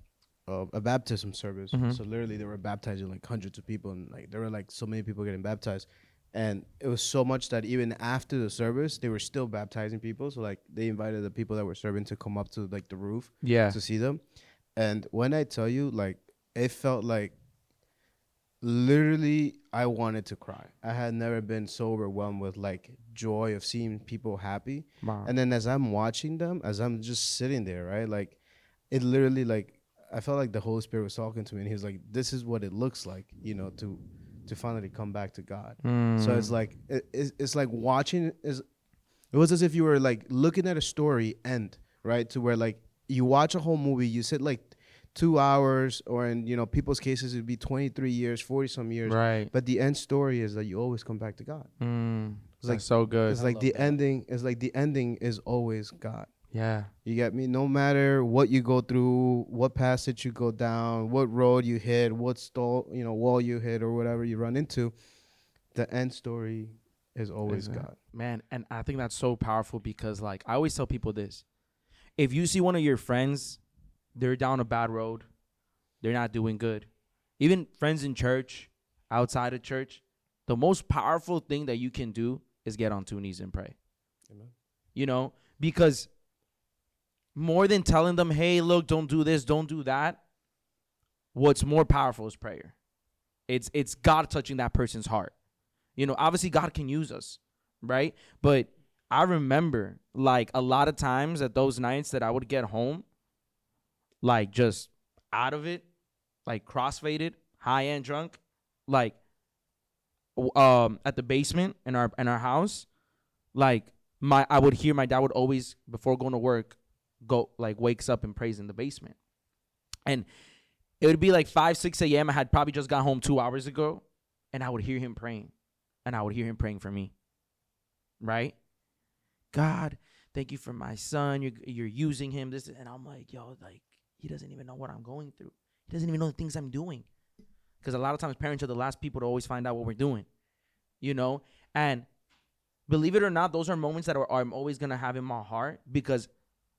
uh, a baptism service. Mhm. So literally they were baptizing like hundreds of people, and like there were like so many people getting baptized. And it was so much that even after the service, they were still baptizing people. So like they invited the people that were serving to come up to like the roof Yeah. to see them. And when I tell you, like, it felt like literally I wanted to cry. I had never been so overwhelmed with like joy of seeing people happy. Wow. And then as I'm watching them, as I'm just sitting there, right? Like it literally like I felt like the Holy Spirit was talking to me and he was like, This is what it looks like, you know, to to finally come back to God. So it's like it, it's, it's like watching is it was as if you were like looking at a story end, right? To where like you watch a whole movie, you sit like two hours, or in you know people's cases it'd be twenty three years, forty some years. right. But the end story is that you always come back to God. Mm. It's like so good. It's I like the that. ending. It's like the ending is always God. Yeah. You get me? No matter what you go through, what passage you go down, what road you hit, what stall, you know, wall you hit, or whatever you run into, the end story is always Is it? God. Man, and I think that's so powerful because like I always tell people this. If you see one of your friends, they're down a bad road, they're not doing good. Even friends in church, outside of church, the most powerful thing that you can do is get on two knees and pray. Amen. You know, because more than telling them, "Hey, look, don't do this, don't do that," what's more powerful is prayer. It's it's God touching that person's heart. You know, obviously God can use us, right? But I remember like a lot of times at those nights that I would get home, like just out of it, like crossfaded, high end drunk, like um at the basement in our in our house, like my I would hear my dad would always before going to work go like wakes up and prays in the basement. And it would be like five, six AM. I had probably just got home two hours ago, and I would hear him praying. And I would hear him praying for me. Right? God, thank you for my son. You're you're using him. This and I'm like, yo, like he doesn't even know what I'm going through. He doesn't even know the things I'm doing. Because a lot of times parents are the last people to always find out what we're doing. You know? And believe it or not, those are moments that are, I'm always gonna have in my heart because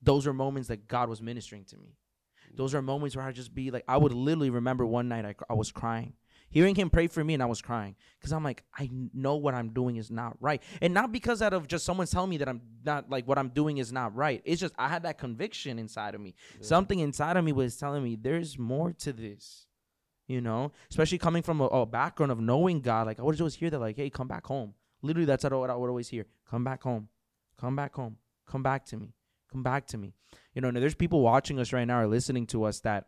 those are moments that God was ministering to me. Those are moments where I just be like, I would literally remember one night I, I was crying, hearing him pray for me, and I was crying because I'm like, I know what I'm doing is not right, and not because out of just someone's telling me that I'm not like what I'm doing is not right. It's just I had that conviction inside of me. Something inside of me was telling me there's more to this, you know. Especially coming from a, a background of knowing God, like I would always hear that, like, hey, come back home. Literally, that's what I would always hear. Come back home. Come back home. Come back to me. Come back to me. You know, and there's people watching us right now or listening to us that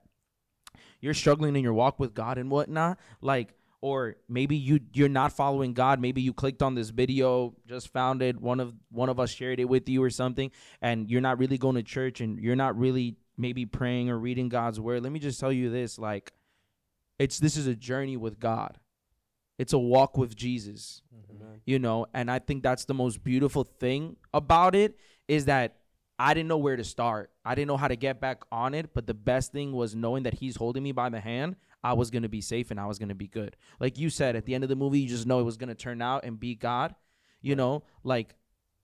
you're struggling in your walk with God and whatnot. Like, or maybe you you're not following God. Maybe you clicked on this video, just found it. One of one of us shared it with you or something, and you're not really going to church and you're not really maybe praying or reading God's word. Let me just tell you this: like, it's this is a journey with God. It's a walk with Jesus mm-hmm. you know and i think that's the most beautiful thing about it is that i didn't know where to start. I didn't know how to get back on it but the best thing was knowing that he's holding me by the hand i was going to be safe and i was going to be good. Like you said at the end of the movie you just know it was going to turn out and be god you know? Like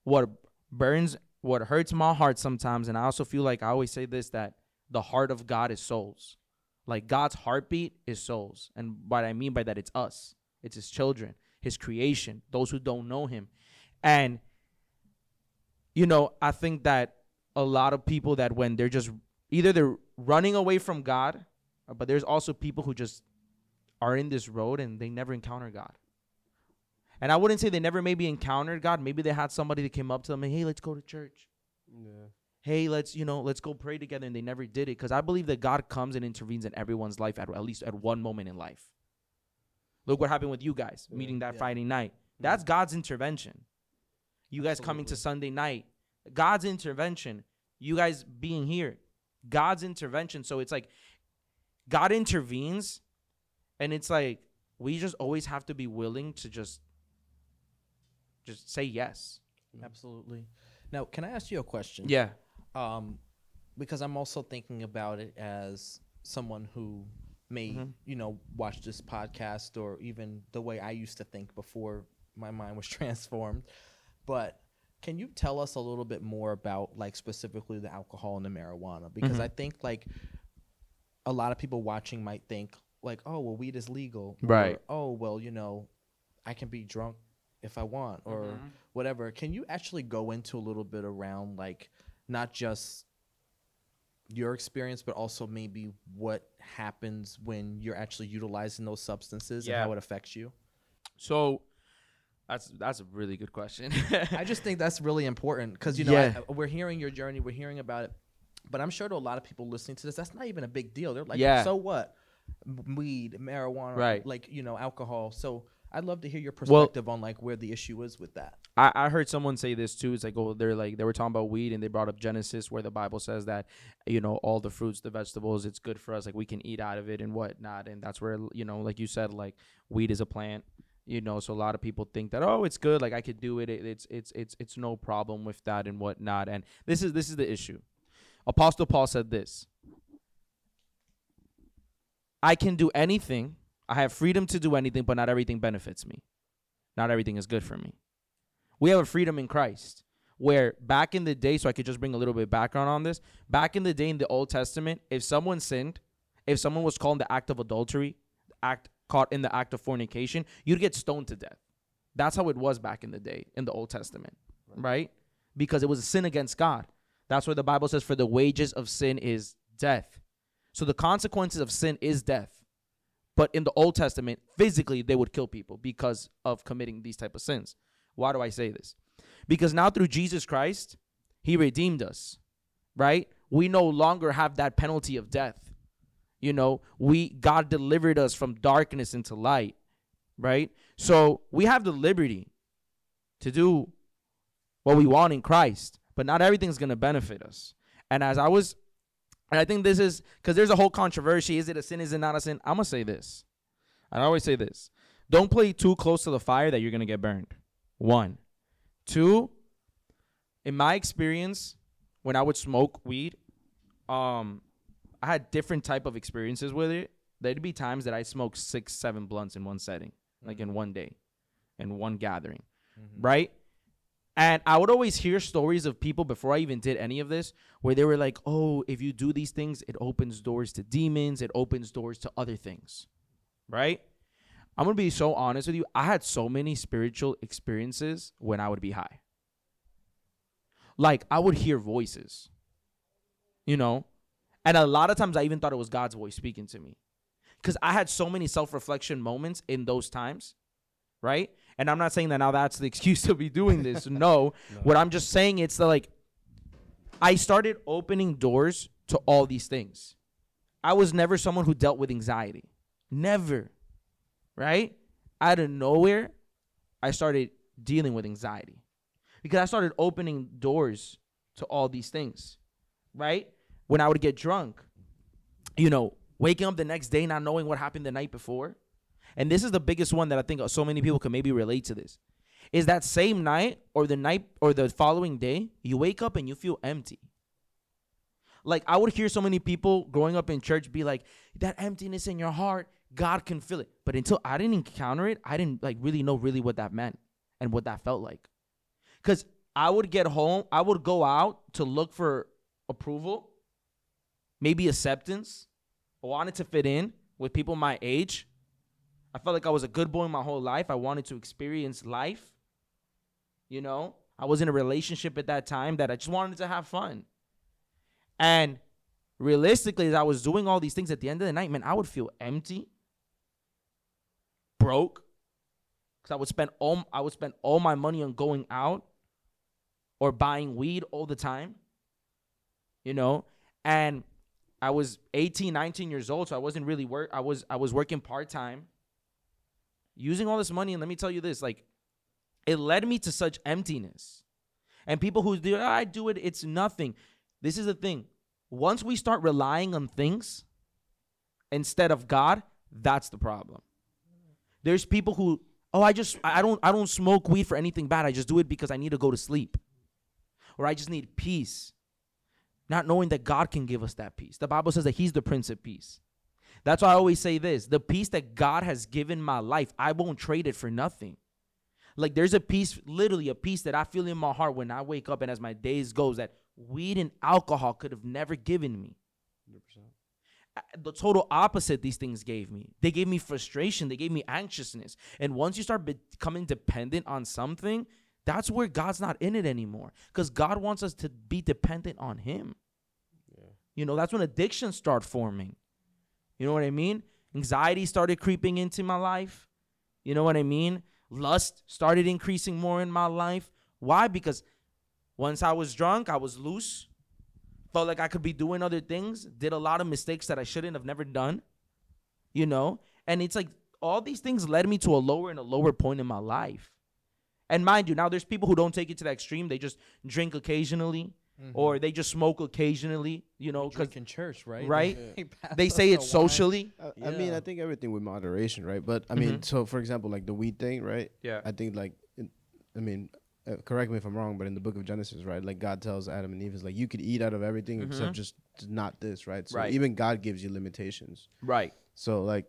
what burns what hurts my heart sometimes and i also feel like i always say this that the heart of god is souls. Like god's heartbeat is souls and what i mean by that it's us. It's his children his creation, those who don't know him. And you know, I think that a lot of people that when they're just either they're running away from God, uh, but there's also people who just are in this road and they never encounter God. And I wouldn't say they never maybe encountered God. Maybe they had somebody that came up to them and hey, let's go to church. Yeah. Hey, let's you know, let's go pray together, and they never did it because I believe that God comes and intervenes in everyone's life at at least at one moment in life. Look what happened with you guys meeting that Yeah. Friday night. That's God's intervention. You guys coming to Sunday night, God's intervention. You guys being here, God's intervention. So it's like God intervenes, and it's like we just always have to be willing to just just say yes. Absolutely. Now, can I ask you a question? Yeah. um, because I'm also thinking about it as someone who may, Mhm. you know, watch this podcast or even the way I used to think before my mind was transformed. But can you tell us a little bit more about, like, specifically the alcohol and the marijuana? Because Mhm. I think, like, a lot of people watching might think, like, oh, well, weed is legal. or, Right. oh, well, you know, I can be drunk if I want or Mhm. whatever. Can you actually go into a little bit around like not just your experience, but also maybe what happens when you're actually utilizing those substances Yeah. and how it affects you? So that's that's a really good question. I just think that's really important because you know Yeah. I, we're hearing your journey, we're hearing about it, but I'm sure to a lot of people listening to this, that's not even a big deal. They're like, Yeah. so what? Weed, marijuana, Right. Like you know, alcohol. So I'd love to hear your Well- perspective on like where the issue is with that. I, I heard someone say this too. It's like, oh, they're like they were talking about weed and they brought up Genesis where the Bible says that, you know, all the fruits, the vegetables, it's good for us. Like we can eat out of it and whatnot. And that's where you know, like you said, like weed is a plant. You know, so a lot of people think that oh, it's good. Like I could do it. it it's it's it's it's no problem with that and whatnot. And this is this is the issue. Apostle Paul said this. I can do anything. I have freedom to do anything, but not everything benefits me. Not everything is good for me. We have a freedom in Christ where back in the day, so I could just bring a little bit of background on this. Back in the day in the Old Testament, if someone sinned, if someone was called the act of adultery, act caught in the act of fornication, you'd get stoned to death. That's how it was back in the day in the Old Testament, right? Because it was a sin against God. That's where the Bible says, for the wages of sin is death. So the consequences of sin is death. But in the Old Testament, physically they would kill people because of committing these type of sins. Why do I say this? Because now through Jesus Christ, he redeemed us. Right? We no longer have that penalty of death. You know, we God delivered us from darkness into light. Right? So, we have the liberty to do what we want in Christ, but not everything's going to benefit us. And as I was and I think this is because there's a whole controversy. Is it a sin? Is it not a sin? I'm gonna say this. I always say this. Don't play too close to the fire that you're gonna get burned. One. Two, in my experience, when I would smoke weed, um, I had different type of experiences with it. There'd be times that I smoked six, seven blunts in one setting, like in mm-hmm. one day, in one gathering, mm-hmm. right? And I would always hear stories of people before I even did any of this where they were like, oh, if you do these things, it opens doors to demons, it opens doors to other things, right? I'm gonna be so honest with you. I had so many spiritual experiences when I would be high. Like, I would hear voices, you know? And a lot of times I even thought it was God's voice speaking to me. Because I had so many self reflection moments in those times, right? And I'm not saying that now that's the excuse to be doing this. no. What I'm just saying it's the, like I started opening doors to all these things. I was never someone who dealt with anxiety. Never. Right? Out of nowhere, I started dealing with anxiety. Because I started opening doors to all these things. Right? When I would get drunk, you know, waking up the next day not knowing what happened the night before. And this is the biggest one that I think so many people can maybe relate to this. Is that same night or the night or the following day, you wake up and you feel empty. Like I would hear so many people growing up in church be like, that emptiness in your heart, God can feel it. But until I didn't encounter it, I didn't like really know really what that meant and what that felt like. Cause I would get home, I would go out to look for approval, maybe acceptance. I wanted to fit in with people my age. I felt like I was a good boy my whole life. I wanted to experience life. You know, I was in a relationship at that time that I just wanted to have fun. And realistically, as I was doing all these things at the end of the night, man, I would feel empty, broke, because I would spend all I would spend all my money on going out or buying weed all the time. You know, and I was 18, 19 years old, so I wasn't really work. I was I was working part time, using all this money, and let me tell you this, like, it led me to such emptiness. And people who do, ah, I do it, it's nothing. This is the thing. Once we start relying on things instead of God, that's the problem. There's people who, oh, I just I don't I don't smoke weed for anything bad. I just do it because I need to go to sleep. Or I just need peace. Not knowing that God can give us that peace. The Bible says that He's the Prince of Peace. That's why I always say this the peace that God has given my life, I won't trade it for nothing. Like there's a peace, literally a peace that I feel in my heart when I wake up and as my days goes that weed and alcohol could have never given me. Uh, The total opposite these things gave me. They gave me frustration. They gave me anxiousness. And once you start becoming dependent on something, that's where God's not in it anymore. Because God wants us to be dependent on Him. Yeah. You know, that's when addictions start forming. You know what I mean? Anxiety started creeping into my life. You know what I mean? Lust started increasing more in my life. Why? Because once I was drunk, I was loose. Felt like I could be doing other things. Did a lot of mistakes that I shouldn't have never done. You know? And it's like all these things led me to a lower and a lower point in my life. And mind you, now there's people who don't take it to the extreme. They just drink occasionally or they just smoke occasionally, you know, because Drink in church, right? right? They they say the it's socially. I, I mean, I think everything with moderation, right? But I mean, Mhm. so for example, like the weed thing, right? Yeah. I think like, in, I mean, uh, correct me if I'm wrong, but in the book of Genesis, right? Like God tells Adam and Eve is like you could eat out of everything except Mhm. just not this, right? So Right. even God gives you limitations. Right. So like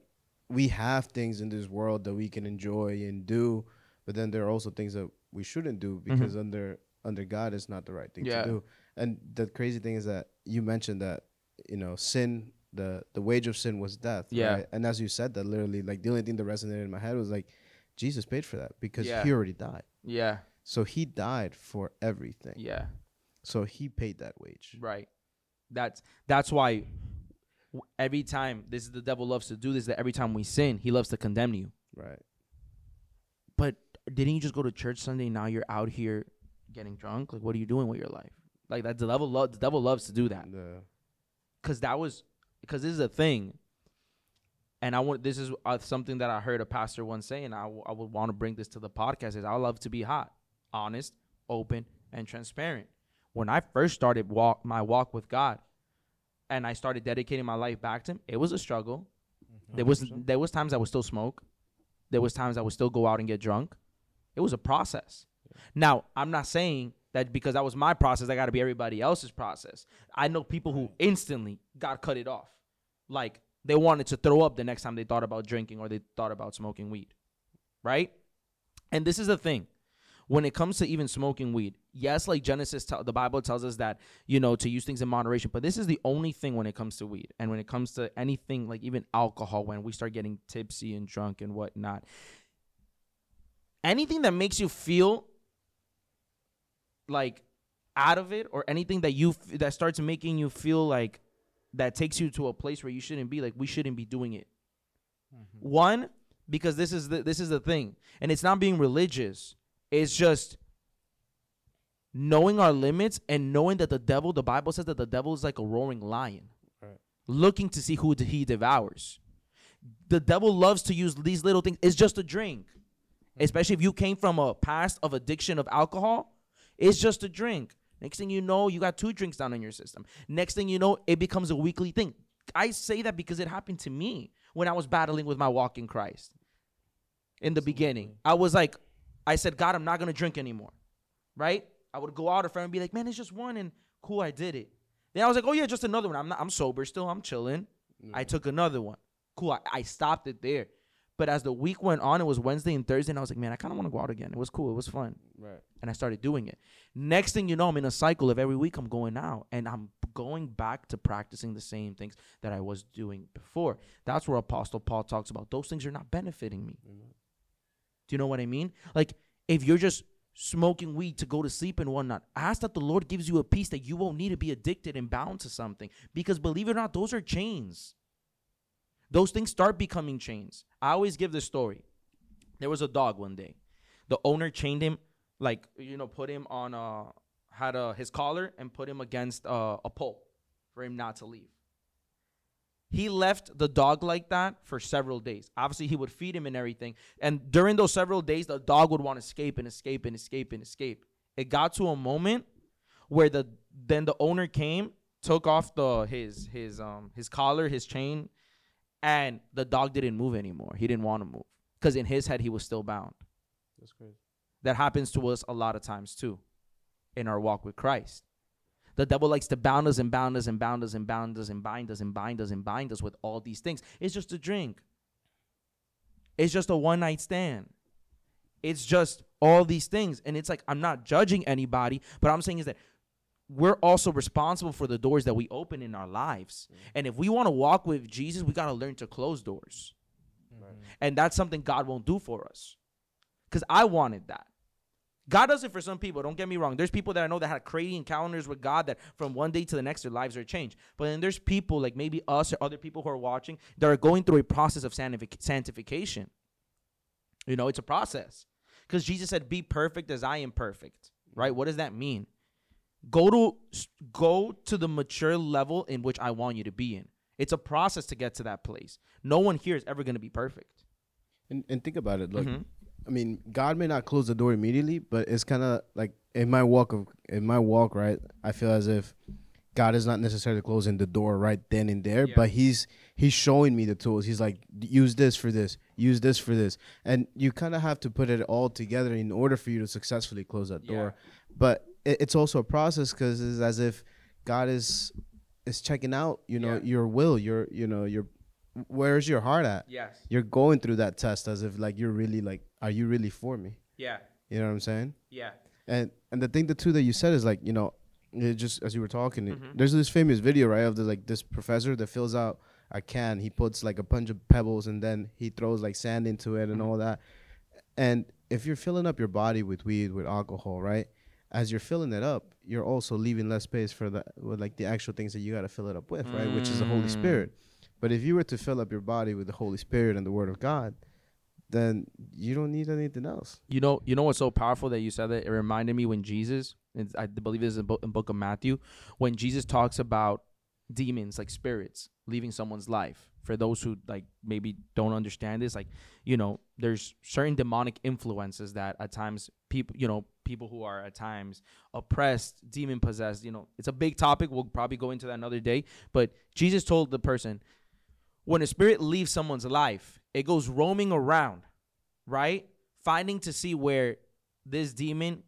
we have things in this world that we can enjoy and do, but then there are also things that we shouldn't do mm-hmm. because under under God it's not the right thing Yeah. to do. And the crazy thing is that you mentioned that you know sin the the wage of sin was death. Yeah. Right? And as you said that literally like the only thing that resonated in my head was like Jesus paid for that because Yeah. he already died. Yeah. So he died for everything. Yeah. So he paid that wage. Right. That's that's why every time this is the devil loves to do this. That every time we sin, he loves to condemn you. Right. But didn't you just go to church Sunday? Now you're out here getting drunk. Like, what are you doing with your life? Like that. The devil lo- The devil loves to do that. The, because that was because this is a thing and i want this is uh, something that i heard a pastor once say and I, w- I would want to bring this to the podcast is i love to be hot honest open and transparent when i first started walk my walk with god and i started dedicating my life back to him it was a struggle there was there was times i would still smoke there was times i would still go out and get drunk it was a process now i'm not saying that because that was my process i got to be everybody else's process I know people who instantly got cut it off. Like they wanted to throw up the next time they thought about drinking or they thought about smoking weed. Right? And this is the thing. When it comes to even smoking weed, yes, like Genesis, tell the Bible tells us that, you know, to use things in moderation, but this is the only thing when it comes to weed. And when it comes to anything like even alcohol, when we start getting tipsy and drunk and whatnot, anything that makes you feel like out of it or anything that you f- that starts making you feel like that takes you to a place where you shouldn't be like we shouldn't be doing it. Mm-hmm. One because this is the this is the thing and it's not being religious. It's just knowing our limits and knowing that the devil the bible says that the devil is like a roaring lion Right. looking to see who he devours. The devil loves to use these little things. It's just a drink Mm-hmm. especially if you came from a past of addiction of alcohol it's just a drink. Next thing you know you got two drinks down in your system. Next thing you know it becomes a weekly thing. I say that because it happened to me when i was battling with my walk in christ in the beginning. I was like i said god i'm not gonna drink anymore right? I would go out a friend and be like man it's just one and cool i did it. Then i was like oh yeah just another one. I'm not i'm sober still i'm chilling. I took another one. Cool I, I stopped it there but as the week went on it was wednesday and thursday and i was like man i kind of want to go out again it was cool it was fun Right. and I started doing it. Next thing you know, I'm in a cycle of every week I'm going out and I'm going back to practicing the same things that I was doing before. That's where Apostle Paul talks about those things are not benefiting me. Mm-hmm. Do you know what I mean? Like if you're just smoking weed to go to sleep and whatnot, ask that the Lord gives you a peace that you won't need to be addicted and bound to something. Because believe it or not, those are chains. Those things start becoming chains. I always give this story. There was a dog one day. The owner chained him, like you know, put him on uh had a his collar and put him against uh, a pole for him not to leave. He left the dog like that for several days. Obviously, he would feed him and everything. And during those several days, the dog would want to escape and escape and escape and escape. It got to a moment where the then the owner came, took off the his his um his collar, his chain, and the dog didn't move anymore. He didn't want to move because in his head he was still bound. That's crazy. That happens to us a lot of times too in our walk with Christ. The devil likes to bound us and bound us and bound us and bound us and bind us and bind us and bind us with all these things. It's just a drink. It's just a one night stand. It's just all these things. And it's like, I'm not judging anybody, but I'm saying is that we're also responsible for the doors that we open in our lives. Mm. And if we want to walk with Jesus, we got to learn to close doors. And that's something God won't do for us. Because I wanted that. God does it for some people. Don't get me wrong. There's people that I know that had crazy encounters with God that from one day to the next their lives are changed. But then there's people like maybe us or other people who are watching that are going through a process of sanctification. You know, it's a process. Because Jesus said, "Be perfect as I am perfect." Right? What does that mean? Go to go to the mature level in which I want you to be in. It's a process to get to that place. No one here is ever going to be perfect. And, and think about it. Look, Mhm. I mean, God may not close the door immediately, but it's kind of like in my walk of in my walk, right? I feel as if God is not necessarily closing the door right then and there, Yeah. but He's He's showing me the tools. He's like, use this for this, use this for this, and you kind of have to put it all together in order for you to successfully close that door. But it, it's also a process because it's as if God is is checking out, you know, Yeah. your will, your you know, your where's your heart at Yes. you're going through that test as if like you're really like are you really for me Yeah. you know what i'm saying Yeah. and and the thing the two that you said is like you know it just as you were talking it- Mhm. there's this famous video right of the like this professor that fills out a can he puts like a bunch of pebbles and then he throws like sand into it and all that and if you're filling up your body with weed with alcohol right as you're filling it up you're also leaving less space for the with like the actual things that you got to fill it up with right which is the holy Mm. spirit but if you were to fill up your body with the Holy Spirit and the Word of God, then you don't need anything else. You know, you know what's so powerful that you said that? It reminded me when Jesus, I believe this is in, bo- in book of Matthew, when Jesus talks about demons like spirits leaving someone's life. For those who like maybe don't understand this, like you know, there's certain demonic influences that at times people, you know, people who are at times oppressed, demon possessed. You know, it's a big topic. We'll probably go into that another day. But Jesus told the person, when a spirit leaves someone's life, it goes roaming around, right? Finding to see where this demon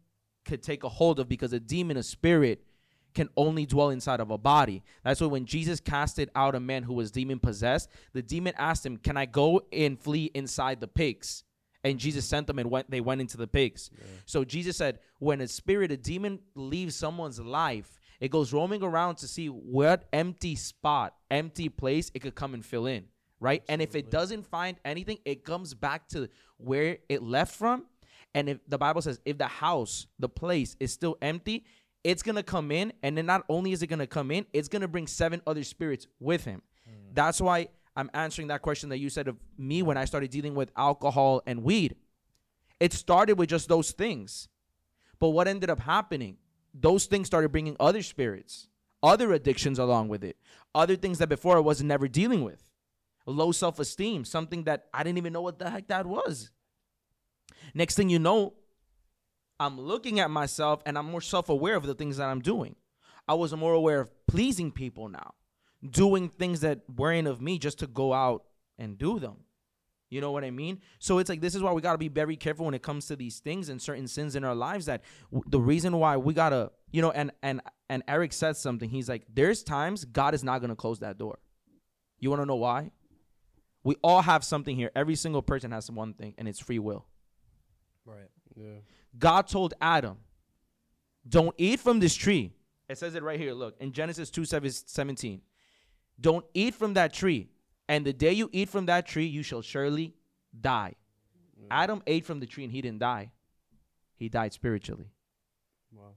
could take a hold of because a demon, a spirit, can only dwell inside of a body. That's why when Jesus casted out a man who was demon possessed, the demon asked him, Can I go and flee inside the pigs? And Jesus sent them and went they went into the pigs. So Jesus said, when a spirit, a demon leaves someone's life, it goes roaming around to see what empty spot, empty place it could come and fill in. Right? And if it doesn't find anything, it comes back to where it left from. And if the Bible says if the house, the place is still empty, it's gonna come in, and then not only is it gonna come in, it's gonna bring seven other spirits with him. Hmm. That's why I'm answering that question that you said of me when I started dealing with alcohol and weed. It started with just those things. But what ended up happening? Those things started bringing other spirits, other addictions along with it, other things that before I was never dealing with. Low self esteem, something that I didn't even know what the heck that was. Next thing you know, I'm looking at myself and I'm more self aware of the things that I'm doing. I was more aware of pleasing people now, doing things that weren't of me just to go out and do them. You know what I mean? So it's like this is why we got to be very careful when it comes to these things and certain sins in our lives that w- the reason why we got to, you know, and and and Eric said something. He's like there's times God is not going to close that door. You want to know why? We all have something here. Every single person has one thing and it's free will. Right. Yeah. God told Adam, "Don't eat from this tree." It says it right here. Look in Genesis 2 17. Don't eat from that tree, and the day you eat from that tree, you shall surely die. Mm. Adam ate from the tree and he didn't die. He died spiritually. Wow.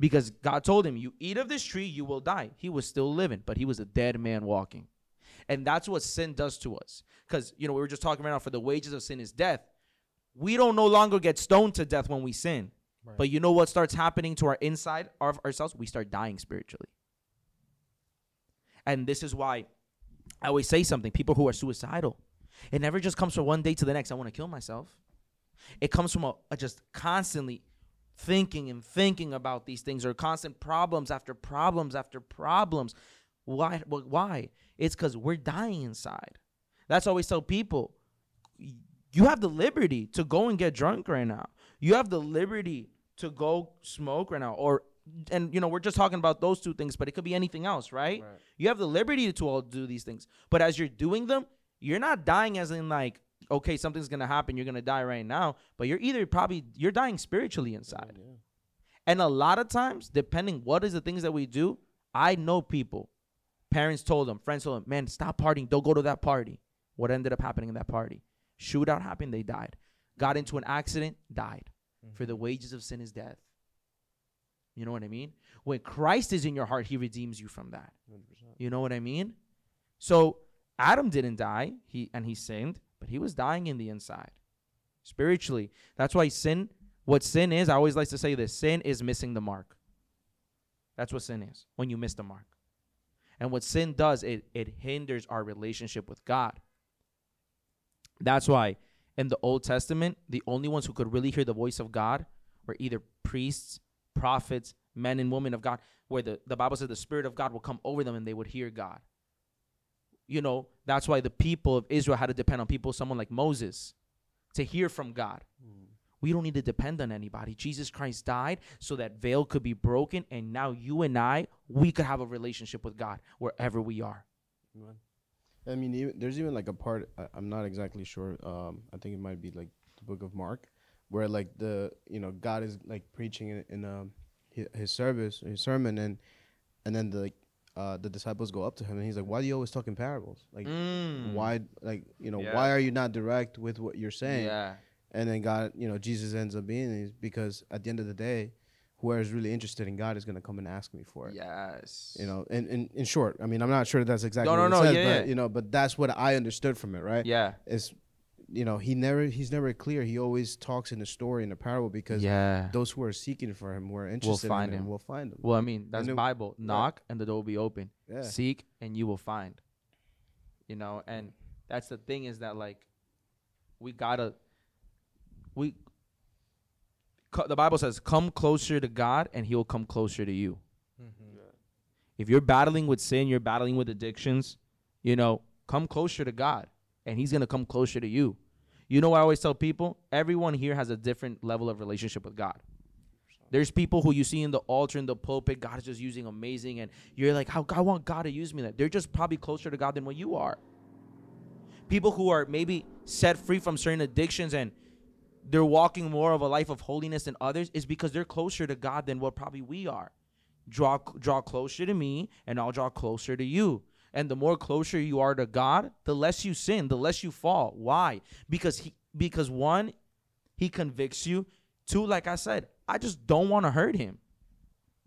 Because God told him, You eat of this tree, you will die. He was still living, but he was a dead man walking. And that's what sin does to us. Because, you know, we were just talking right now for the wages of sin is death. We don't no longer get stoned to death when we sin. But you know what starts happening to our inside of ourselves? We start dying spiritually. And this is why I always say something people who are suicidal, it never just comes from one day to the next. I want to kill myself. It comes from a, a just constantly thinking and thinking about these things or constant problems after problems after problems. Why? Why? It's because we're dying inside. That's why I always tell people you have the liberty to go and get drunk right now. You have the liberty to go smoke right now or and you know we're just talking about those two things but it could be anything else right, Right. you have the liberty to all do these things but as you're doing them you're not dying as in like okay something's gonna happen you're gonna die right now but you're either probably you're dying spiritually inside. And a lot of times depending what is the things that we do i know people parents told them friends told them man stop partying don't go to that party. What ended up happening in that party? Shootout happened they died. Got into an accident died. Mm-hmm. For the wages of sin is death. You know what I mean? When Christ is in your heart, he redeems you from that. You know what I mean? So Adam didn't die, he and he sinned, but he was dying in the inside. Spiritually. That's why sin what sin is, I always like to say this, sin is missing the mark. That's what sin is. When you miss the mark. And what sin does, it it hinders our relationship with God. That's why in the Old Testament, the only ones who could really hear the voice of God were either priests, prophets, men and women of God, where the, the Bible says the Spirit of God will come over them and they would hear God. You know, that's why the people of Israel had to depend on people, someone like Moses, to hear from God. We don't need to depend on anybody. Jesus Christ died so that veil could be broken, and now you and I, we could have a relationship with God wherever we are. I mean, even, there's even like a part I, I'm not exactly sure. Um, I think it might be like the Book of Mark, where like the you know God is like preaching in, in um his, his service, his sermon, and and then the like uh the disciples go up to him and he's like, "Why do you always talk in parables? Like, Mm. why like you know Yeah. why are you not direct with what you're saying?" Yeah. And then God, you know, Jesus ends up being because at the end of the day, whoever is really interested in God is gonna come and ask me for it. Yes. You know, in, in, in short, I mean, I'm not sure that that's exactly No, what no, no, says, yeah, but yeah. you know, but that's what I understood from it, right? Yeah. Is you know, he never he's never clear. He always talks in the story in the parable because Yeah. those who are seeking for him, who are interested find in him, him. will find him. Well, I mean, that's then- Bible. Knock and the door will be open. Yeah. Seek and you will find. You know, and that's the thing is that like we gotta we co- the Bible says, "Come closer to God, and He will come closer to you." Mm-hmm. If you're battling with sin, you're battling with addictions, you know, come closer to God, and He's gonna come closer to you. You know I always tell people? Everyone here has a different level of relationship with God. There's people who you see in the altar in the pulpit, God is just using amazing, and you're like, how I want God to use me. That they're just probably closer to God than what you are. People who are maybe set free from certain addictions and they're walking more of a life of holiness than others is because they're closer to God than what probably we are. Draw draw closer to me, and I'll draw closer to you. And the more closer you are to God, the less you sin, the less you fall. Why? Because he because one, he convicts you. Two, like I said, I just don't want to hurt him.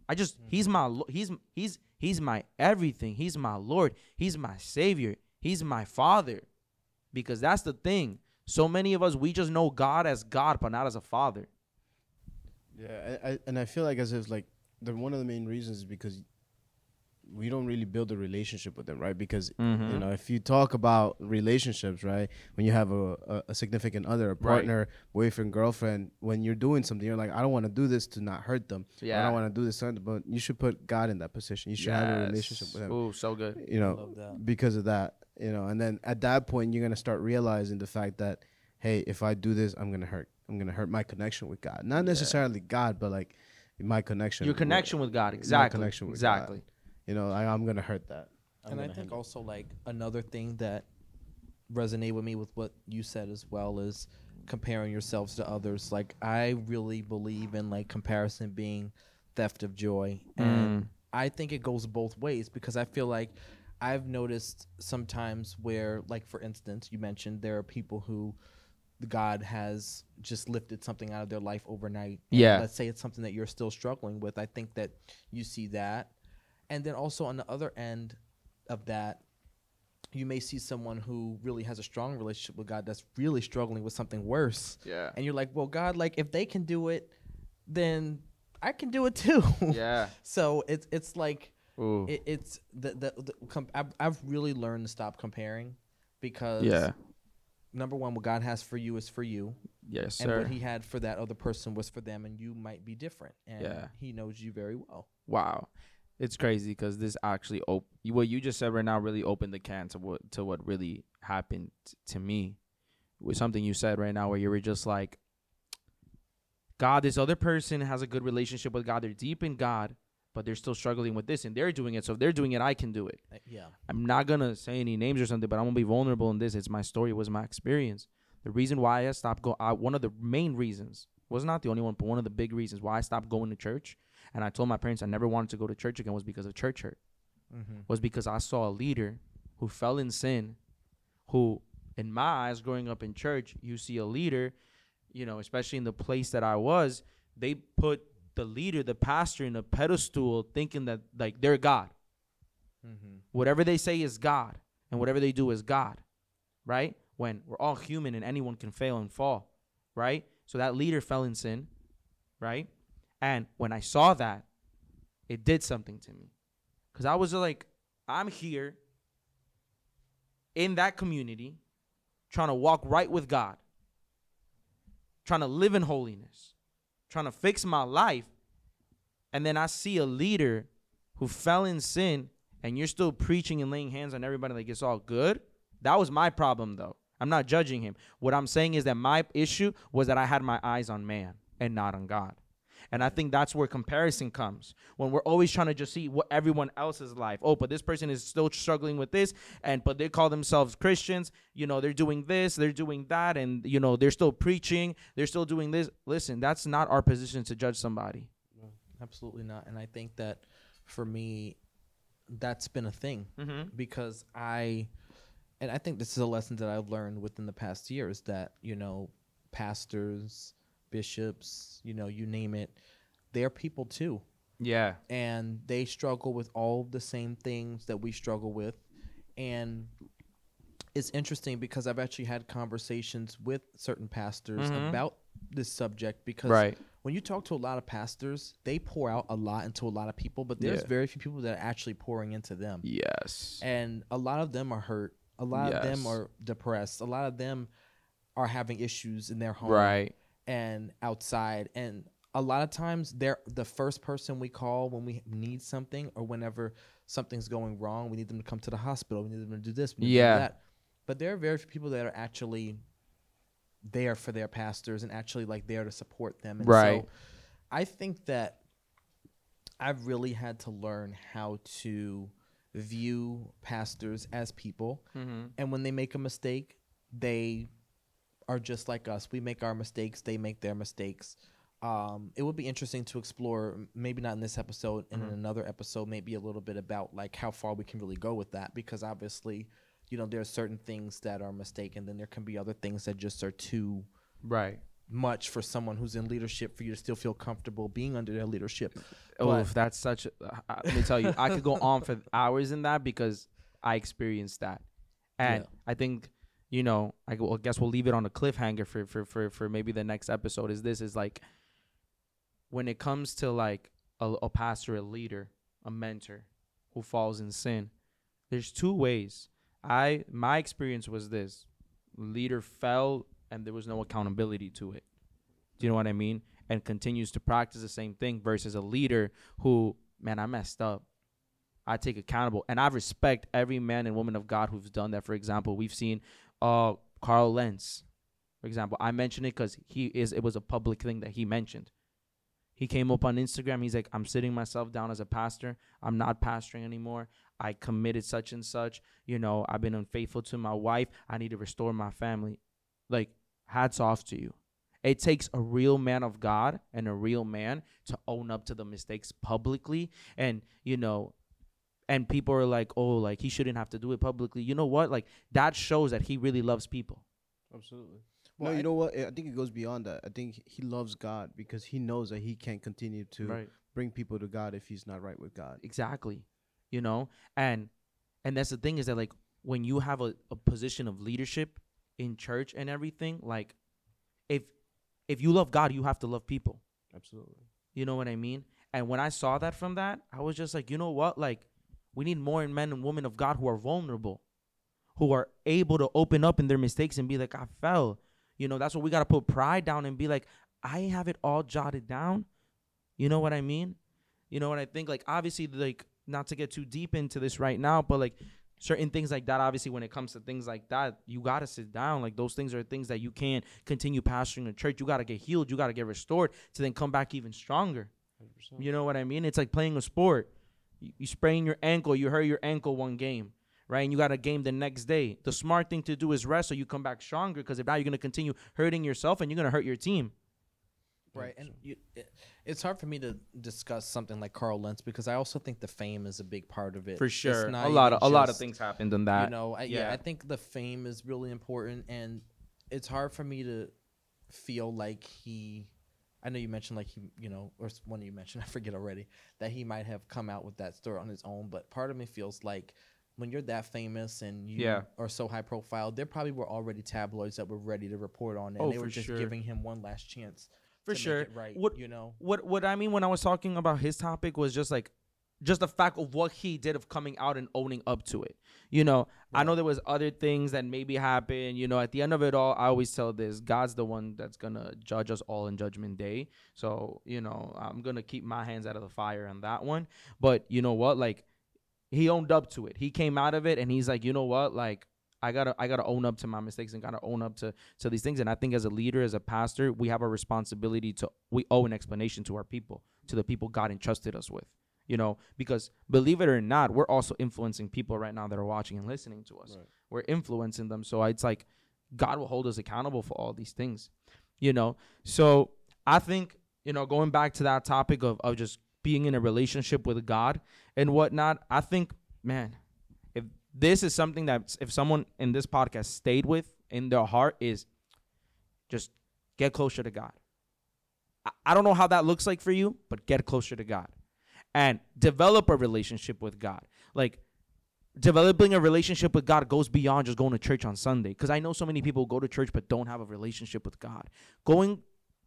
I just mm-hmm. he's my he's he's he's my everything. He's my Lord. He's my savior. He's my father. Because that's the thing. So many of us we just know God as God but not as a father. Yeah, I, I, and I feel like as if like the one of the main reasons is because we don't really build a relationship with them, right? Because Mm-hmm. you know, if you talk about relationships, right, when you have a, a, a significant other, a Right. partner, boyfriend, girlfriend, when you're doing something, you're like, I don't want to do this to not hurt them. Yeah. I don't want to do this, to- but you should put God in that position. You should have a relationship with Him. Ooh, so good. You know, because of that, you know, and then at that point, you're gonna start realizing the fact that, hey, if I do this, I'm gonna hurt. I'm gonna hurt my connection with God. Not necessarily God, but like my connection. Your connection with God, my exactly. connection with exactly. God. You know, I, I'm gonna hurt that. I'm and I think handle it. also like another thing that resonate with me with what you said as well is comparing yourselves to others. Like I really believe in like comparison being theft of joy, and Mm. I think it goes both ways because I feel like I've noticed sometimes where, like for instance, you mentioned there are people who God has just lifted something out of their life overnight. and Yeah. Let's say it's something that you're still struggling with. I think that you see that. And then also on the other end of that, you may see someone who really has a strong relationship with God that's really struggling with something worse. Yeah. And you're like, well, God, like if they can do it, then I can do it too. Yeah. so it's it's like it, it's the the, the I've, I've really learned to stop comparing because yeah. number one, what God has for you is for you, Yes, and sir. what He had for that other person was for them, and you might be different, and Yeah. He knows you very well. Wow, it's crazy because this actually op- what you just said right now really opened the can to what to what really happened to me. With something you said right now, where you were just like, God, this other person has a good relationship with God. They're deep in God, but they're still struggling with this, and they're doing it. So if they're doing it, I can do it. Uh, yeah, I'm not gonna say any names or something, but I'm gonna be vulnerable in this. It's my story. It was my experience. The reason why I stopped going, one of the main reasons was not the only one, but one of the big reasons why I stopped going to church, and I told my parents I never wanted to go to church again was because of church hurt. mm-hmm. Was because I saw a leader who fell in sin, who, in my eyes, growing up in church, you see a leader you know, especially in the place that I was, they put the leader, the pastor, in a pedestal, thinking that like they're God. Mm-hmm. Whatever they say is God, and whatever they do is God, right? When we're all human and anyone can fail and fall, right? So that leader fell in sin, right? And when I saw that, it did something to me. Because I was like, I'm here in that community trying to walk right with God, trying to live in holiness, trying to fix my life. And then I see a leader who fell in sin and you're still preaching and laying hands on everybody like it's all good. That was my problem though. I'm not judging him. What I'm saying is that my issue was that I had my eyes on man and not on God. And I think that's where comparison comes. When we're always trying to just see what everyone else's life. Oh, but this person is still struggling with this and but they call themselves Christians. You know, they're doing this, they're doing that and you know, they're still preaching, they're still doing this. Listen, that's not our position to judge somebody. Absolutely not. And I think that for me, that's been a thing Mm-hmm. because I, and I think this is a lesson that I've learned within the past year is that, you know, pastors, bishops, you know, you name it, they're people too. Yeah. And they struggle with all the same things that we struggle with. And it's interesting because I've actually had conversations with certain pastors Mhm. about this subject because Right. when you talk to a lot of pastors, they pour out a lot into a lot of people, but there's Yeah. very few people that are actually pouring into them. Yes. And a lot of them are hurt. A lot of them are depressed. A lot of them are having issues in their home Right. And outside. And a lot of times they're the first person we call when we need something or whenever something's going wrong. We need them to come to the hospital. We need them to do this. We need them to Yeah. do that. But there are very few people that are actually there for their pastors and actually like there to support them. And Right. so I think that I've really had to learn how to view pastors as people. Mm-hmm. And when they make a mistake, they are just like us. We make our mistakes, they make their mistakes. Um, it would be interesting to explore, maybe not in this episode, and in another episode, maybe a little bit about like how far we can really go with that, because obviously, you know, there are certain things that are mistaken, then there can be other things that just are too Right. much for someone who's in leadership for you to still feel comfortable being under their leadership. Oh, But- if that's such. A, uh, let me tell you, I could go on for hours in that because I experienced that, and Yeah. I think you know, I well, guess we'll leave it on a cliffhanger for for for for maybe the next episode. Is this is like when it comes to like a, a pastor, a leader, a mentor who falls in sin. There's two ways. I my experience was this: leader fell and there was no accountability to it. Do you know what I mean? And continues to practice the same thing versus a leader who, man, I messed up. I take accountable, and I respect every man and woman of God who's done that. For example, we've seen uh Carl Lentz, for example. I mentioned it because he is. It was a public thing that he mentioned. He came up on Instagram. He's like, I'm sitting myself down as a pastor. I'm not pastoring anymore. I committed such and such. You know, I've been unfaithful to my wife. I need to restore my family. Like, hats off to you. It takes a real man of God and a real man to own up to the mistakes publicly. And, you know, and people are like, oh, like he shouldn't have to do it publicly. You know what? Like, that shows that he really loves people. Absolutely. Well, no, I- you know what? I think it goes beyond that. I think he loves God because he knows that he can't continue to bring people to God if he's not right with God. exactly you know and and that's the thing is that like when you have a, a position of leadership in church and everything like if if you love god you have to love people Absolutely. you know what i mean and when i saw that from that i was just like you know what like we need more men and women of god who are vulnerable who are able to open up in their mistakes and be like i fell you know that's what we got to put pride down and be like i have it all jotted down you know what I mean? You know what I think? Like obviously, like not to get too deep into this right now, but like certain things like that. Obviously, when it comes to things like that, you gotta sit down. Like those things are things that you can't continue pastoring the church. You gotta get healed. You gotta get restored to then come back even stronger. You know what I mean? It's like playing a sport. You, you sprain your ankle, you hurt your ankle one game, right? And you got a game the next day. The smart thing to do is rest so you come back stronger. Because if not, you're gonna continue hurting yourself and you're gonna hurt your team. Right, and you, it, it's hard for me to discuss something like Carl Lentz because I also think the fame is a big part of it. For sure, a lot of even a lot of things happened in that. You know, I, yeah. yeah. I think the fame is really important, and it's hard for me to feel like he I know you mentioned like he, you know, or one you mentioned, I forget already, that he might have come out with that story on his own. But part of me feels like when you're that famous and you Yeah. are so high profile, there probably were already tabloids that were ready to report on it. Oh, and they were just sure. giving him one last chance. For sure. right. What- you know? what what I mean when I was talking about his topic was just like just the fact of what he did of coming out and owning up to it. You know, I know there was other things that maybe happened. You know, at the end of it all, I always tell this: God's the one that's gonna judge us all in Judgment Day. So you know, I'm gonna keep my hands out of the fire on that one. But you know what? Like, he owned up to it. He came out of it, and he's like, you know what? Like, I gotta I gotta own up to my mistakes and gotta own up to to these things. And I think as a leader, as a pastor, we have a responsibility to we owe an explanation to our people, to the people God entrusted us with. You know, because believe it or not, we're also influencing people right now that are watching and listening to us. Right. We're influencing them. So it's like God will hold us accountable for all these things. You know. So I think, you know, going back to that topic of, of just being in a relationship with God and whatnot, I think, man, if this is something that if someone in this podcast stayed with in their heart is just get closer to God. I, I don't know how that looks like for you, but get closer to God and develop a relationship with God. Like developing a relationship with God goes beyond just going to church on Sunday. Because I know so many people go to church but don't have a relationship with God. Going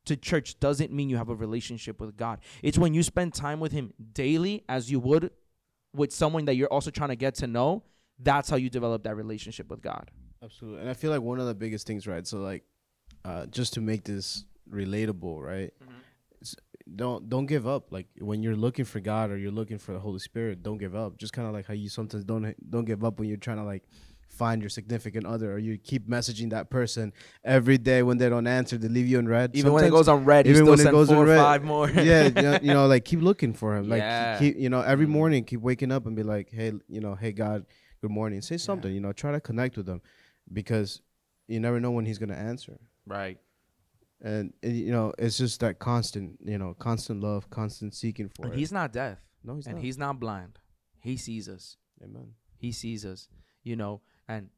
to church doesn't mean you have a relationship with God. It's when you spend time with Him daily as you would with someone that you're also trying to get to know. That's how you develop that relationship with God. Absolutely. And I feel like one of the biggest things, right? So like uh just to make this relatable, right? It's, don't don't give up. Like when you're looking for God or you're looking for the Holy Spirit, don't give up. Just kind of like how you sometimes don't don't give up when you're trying to like find your significant other or you keep messaging that person every day when they don't answer, they leave you in red. Even when it goes on red, even still when it goes on red, five more. yeah, you know, you know, like keep looking for him. Like Yeah. keep, you know, every Mhm. morning keep waking up and be like, hey, you know, hey God, good morning. Say something. You know, try to connect with them because you never know when he's gonna answer. right. And, and, you know, it's just that constant, you know, constant love, constant seeking for And it. he's not deaf, no, he's and not. he's not blind. He sees us. Amen. He sees us. You know, and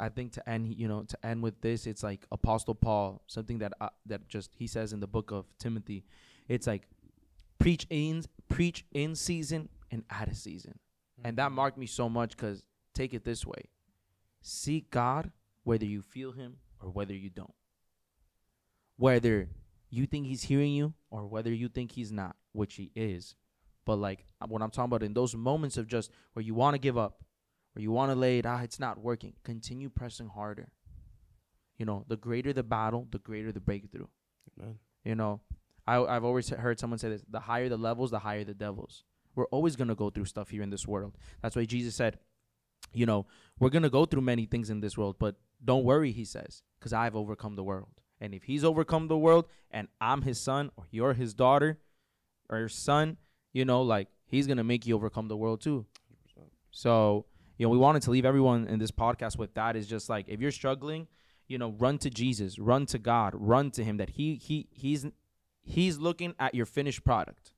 I think to end, you know, to end with this, it's like Apostle Paul, something that uh, that just he says in the book of Timothy. It's like preach in preach in season and out of season, and that marked me so much because take it this way: seek God whether you feel Him or whether you don't. Whether you think He's hearing you or whether you think He's not, which He is. But like uh, what I'm talking about in those moments of just where you want to give up, where you want to lay it, ah, it's not working. Continue pressing harder. You know, the greater the battle, the greater the breakthrough. Amen. You know, I, I've always heard someone say this: the higher the levels, the higher the devils. We're always gonna go through stuff here in this world. That's why Jesus said, you know, we're gonna go through many things in this world, but don't worry, he says, because I've overcome the world. And if he's overcome the world, and I'm his son, or you're his daughter, or your son, you know, like he's gonna make you overcome the world too. So, you know, we wanted to leave everyone in this podcast with that is just like if you're struggling, you know, run to Jesus, run to God, run to him that he he he's he's looking at your finished product.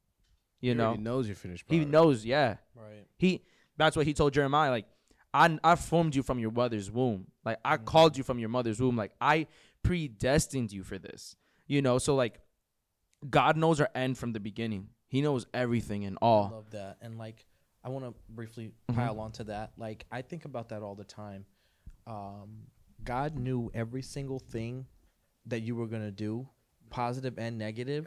You He know, he knows you're finished. he knows, yeah. Right. He that's what he told Jeremiah like I I formed you from your mother's womb. Like I Mhm. called you from your mother's womb. Like I predestined you for this. You know, so like God knows our end from the beginning. He knows everything and I all. love that. And like, I want to briefly Mhm. pile onto that. Like, I think about that all the time. Um, God knew every single thing that you were gonna do, positive and negative,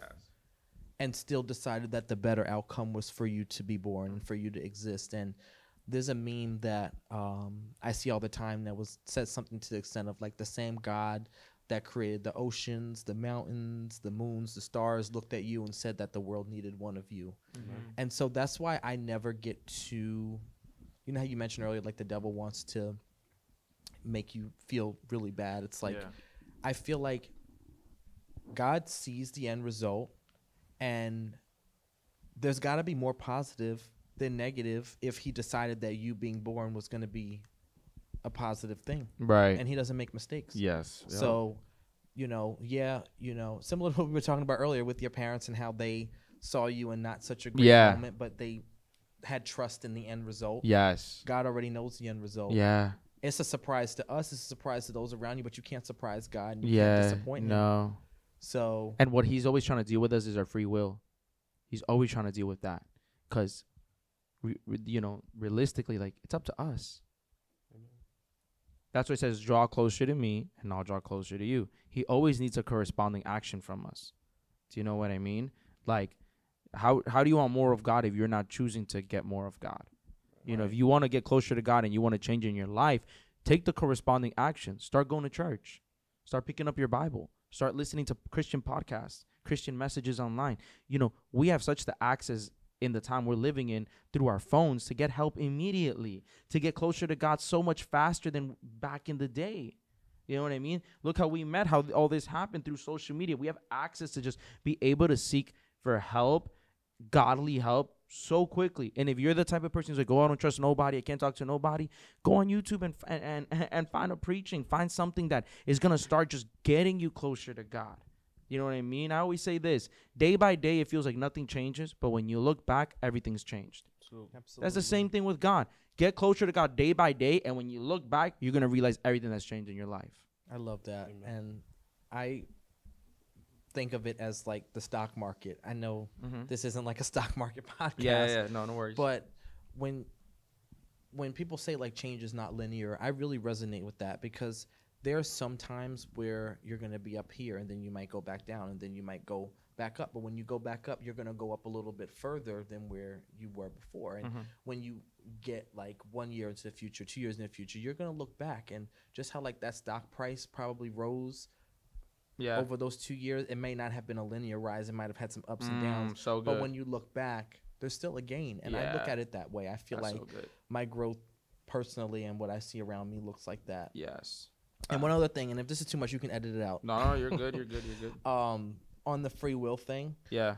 and still decided that the better outcome was for you to be born and for you to exist. And there's a meme that um, I see all the time that was says something to the extent of like the same God that created the oceans, the mountains, the moons, the stars looked at you and said that the world needed one of you. Mm-hmm. And so that's why I never get to, you know how you mentioned earlier, like the devil wants to make you feel really bad. It's like, I feel like God sees the end result, and there's got to be more positive than negative if he decided that you being born was going to be a positive thing. Right. And he doesn't make mistakes. yes. So, you know, yeah, you know, similar to what we were talking about earlier with your parents and how they saw you in not such a great Yeah. moment, but they had trust in the end result. yes. God already knows the end result. Yeah. It's a surprise to us. It's a surprise to those around you, but you can't surprise God. And you can't Yeah. disappoint him. No. So And what he's always trying to deal with us is our free will. He's always trying to deal with that, because, re- re- you know, realistically, like it's up to us. That's why it says, "Draw closer to me, and I'll draw closer to you." He always needs a corresponding action from us. Do you know what I mean? Like, how how do you want more of God if you're not choosing to get more of God? You know, if you want to get closer to God and you want to change in your life, take the corresponding action. Start going to church. Start picking up your Bible. Start listening to Christian podcasts, Christian messages online. You know, we have such the access in the time we're living in through our phones to get help immediately, to get closer to God so much faster than back in the day. You know what I mean? Look how we met, how all this happened through social media. We have access to just be able to seek for help, godly help so quickly. And if you're the type of person who's like, "Oh, I don't trust nobody. I can't talk to nobody," go on YouTube and and and, and find a preaching, find something that is gonna start just getting you closer to God. You know what I mean? I always say this: day by day, it feels like nothing changes, but when you look back, everything's changed. absolutely. That's the same thing with God. Get closer to God day by day, and when you look back, you're gonna realize everything that's changed in your life. I love that, and I think of it as like the stock market. I know mm-hmm. this isn't like a stock market podcast. Yeah, yeah, no, no worries. But when when people say like change is not linear, I really resonate with that because there are some times where you're gonna be up here and then you might go back down and then you might go back up. But when you go back up, you're gonna go up a little bit further than where you were before. And when you get like one year into the future, two years in the future, you're gonna look back and just how like that stock price probably rose yeah, over those two years, it may not have been a linear rise. It might have had some ups and downs. Mm, so But when you look back, there's still a gain. And I look at it that way. I feel That's like so my growth personally and what I see around me looks like that. Yes. And one other thing, and if this is too much, you can edit it out. No, no, you're good. You're good. You're good. Um, on the free will thing, Yeah.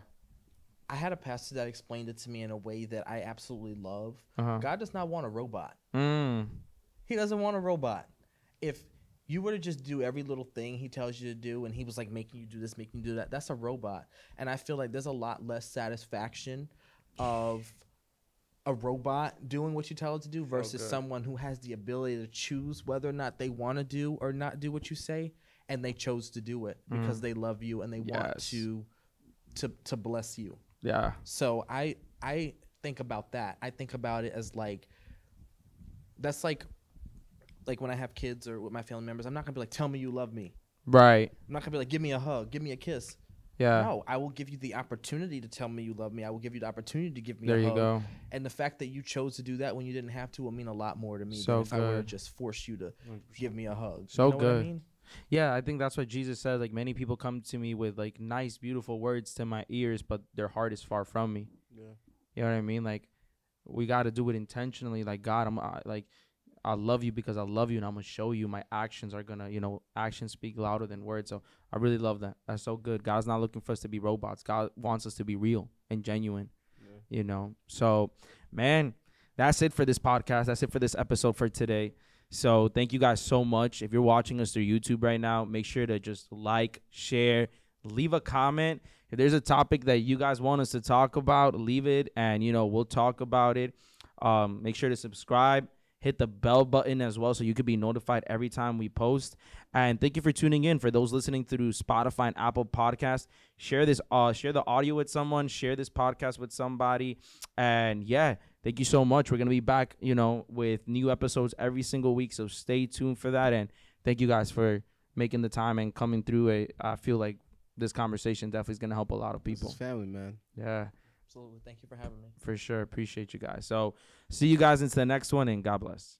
I had a pastor that explained it to me in a way that I absolutely love. Uh-huh. God does not want a robot. Mm. He doesn't want a robot. If you were to just do every little thing he tells you to do and he was like making you do this, making you do that, that's a robot. And I feel like there's a lot less satisfaction of a robot doing what you tell it to do versus good. someone who has the ability to choose whether or not they want to do or not do what you say and they chose to do it because they love you and they want Mm. To to to bless you. Yeah. So I I think about that. I think about it as like that's like like when I have kids or with my family members, I'm not gonna be like, tell me you love me. Right. I'm not gonna be like, give me a hug, give me a kiss. Yeah. No, I will give you the opportunity to tell me you love me. I will give you the opportunity to give me There a you hug. go. And the fact that you chose to do that when you didn't have to will mean a lot more to me So than if I were to just force you to give me a hug. So you know What I good. mean? Yeah, I think that's what Jesus said. Like many people come to me with like nice, beautiful words to my ears, but their heart is far from me. Yeah. You know what I mean? Like we got to do it intentionally. Like God, I'm I, like I love you because I love you, and I'm gonna show you. My actions are gonna, you know, actions speak louder than words. So I really love that. That's so good. God's not looking for us to be robots. God wants us to be real and genuine. You know. So, man, that's it for this podcast. That's it for this episode for today. So thank you guys so much. If you're watching us through YouTube right now, make sure to just like, share, leave a comment. If there's a topic that you guys want us to talk about, leave it and you know, we'll talk about it. Um, make sure to subscribe, hit the bell button as well so you could be notified every time we post. And thank you for tuning in. For those listening through Spotify and Apple Podcasts, share this uh share the audio with someone, share this podcast with somebody. And yeah, thank you so much. We're gonna be back, you know, with new episodes every single week. So stay tuned for that. And thank you guys for making the time and coming through it. I feel like this conversation definitely is gonna help a lot of people. family, man. Yeah, Absolutely. Thank you for having me. for sure. Appreciate you guys. So see you guys into the next one and God bless.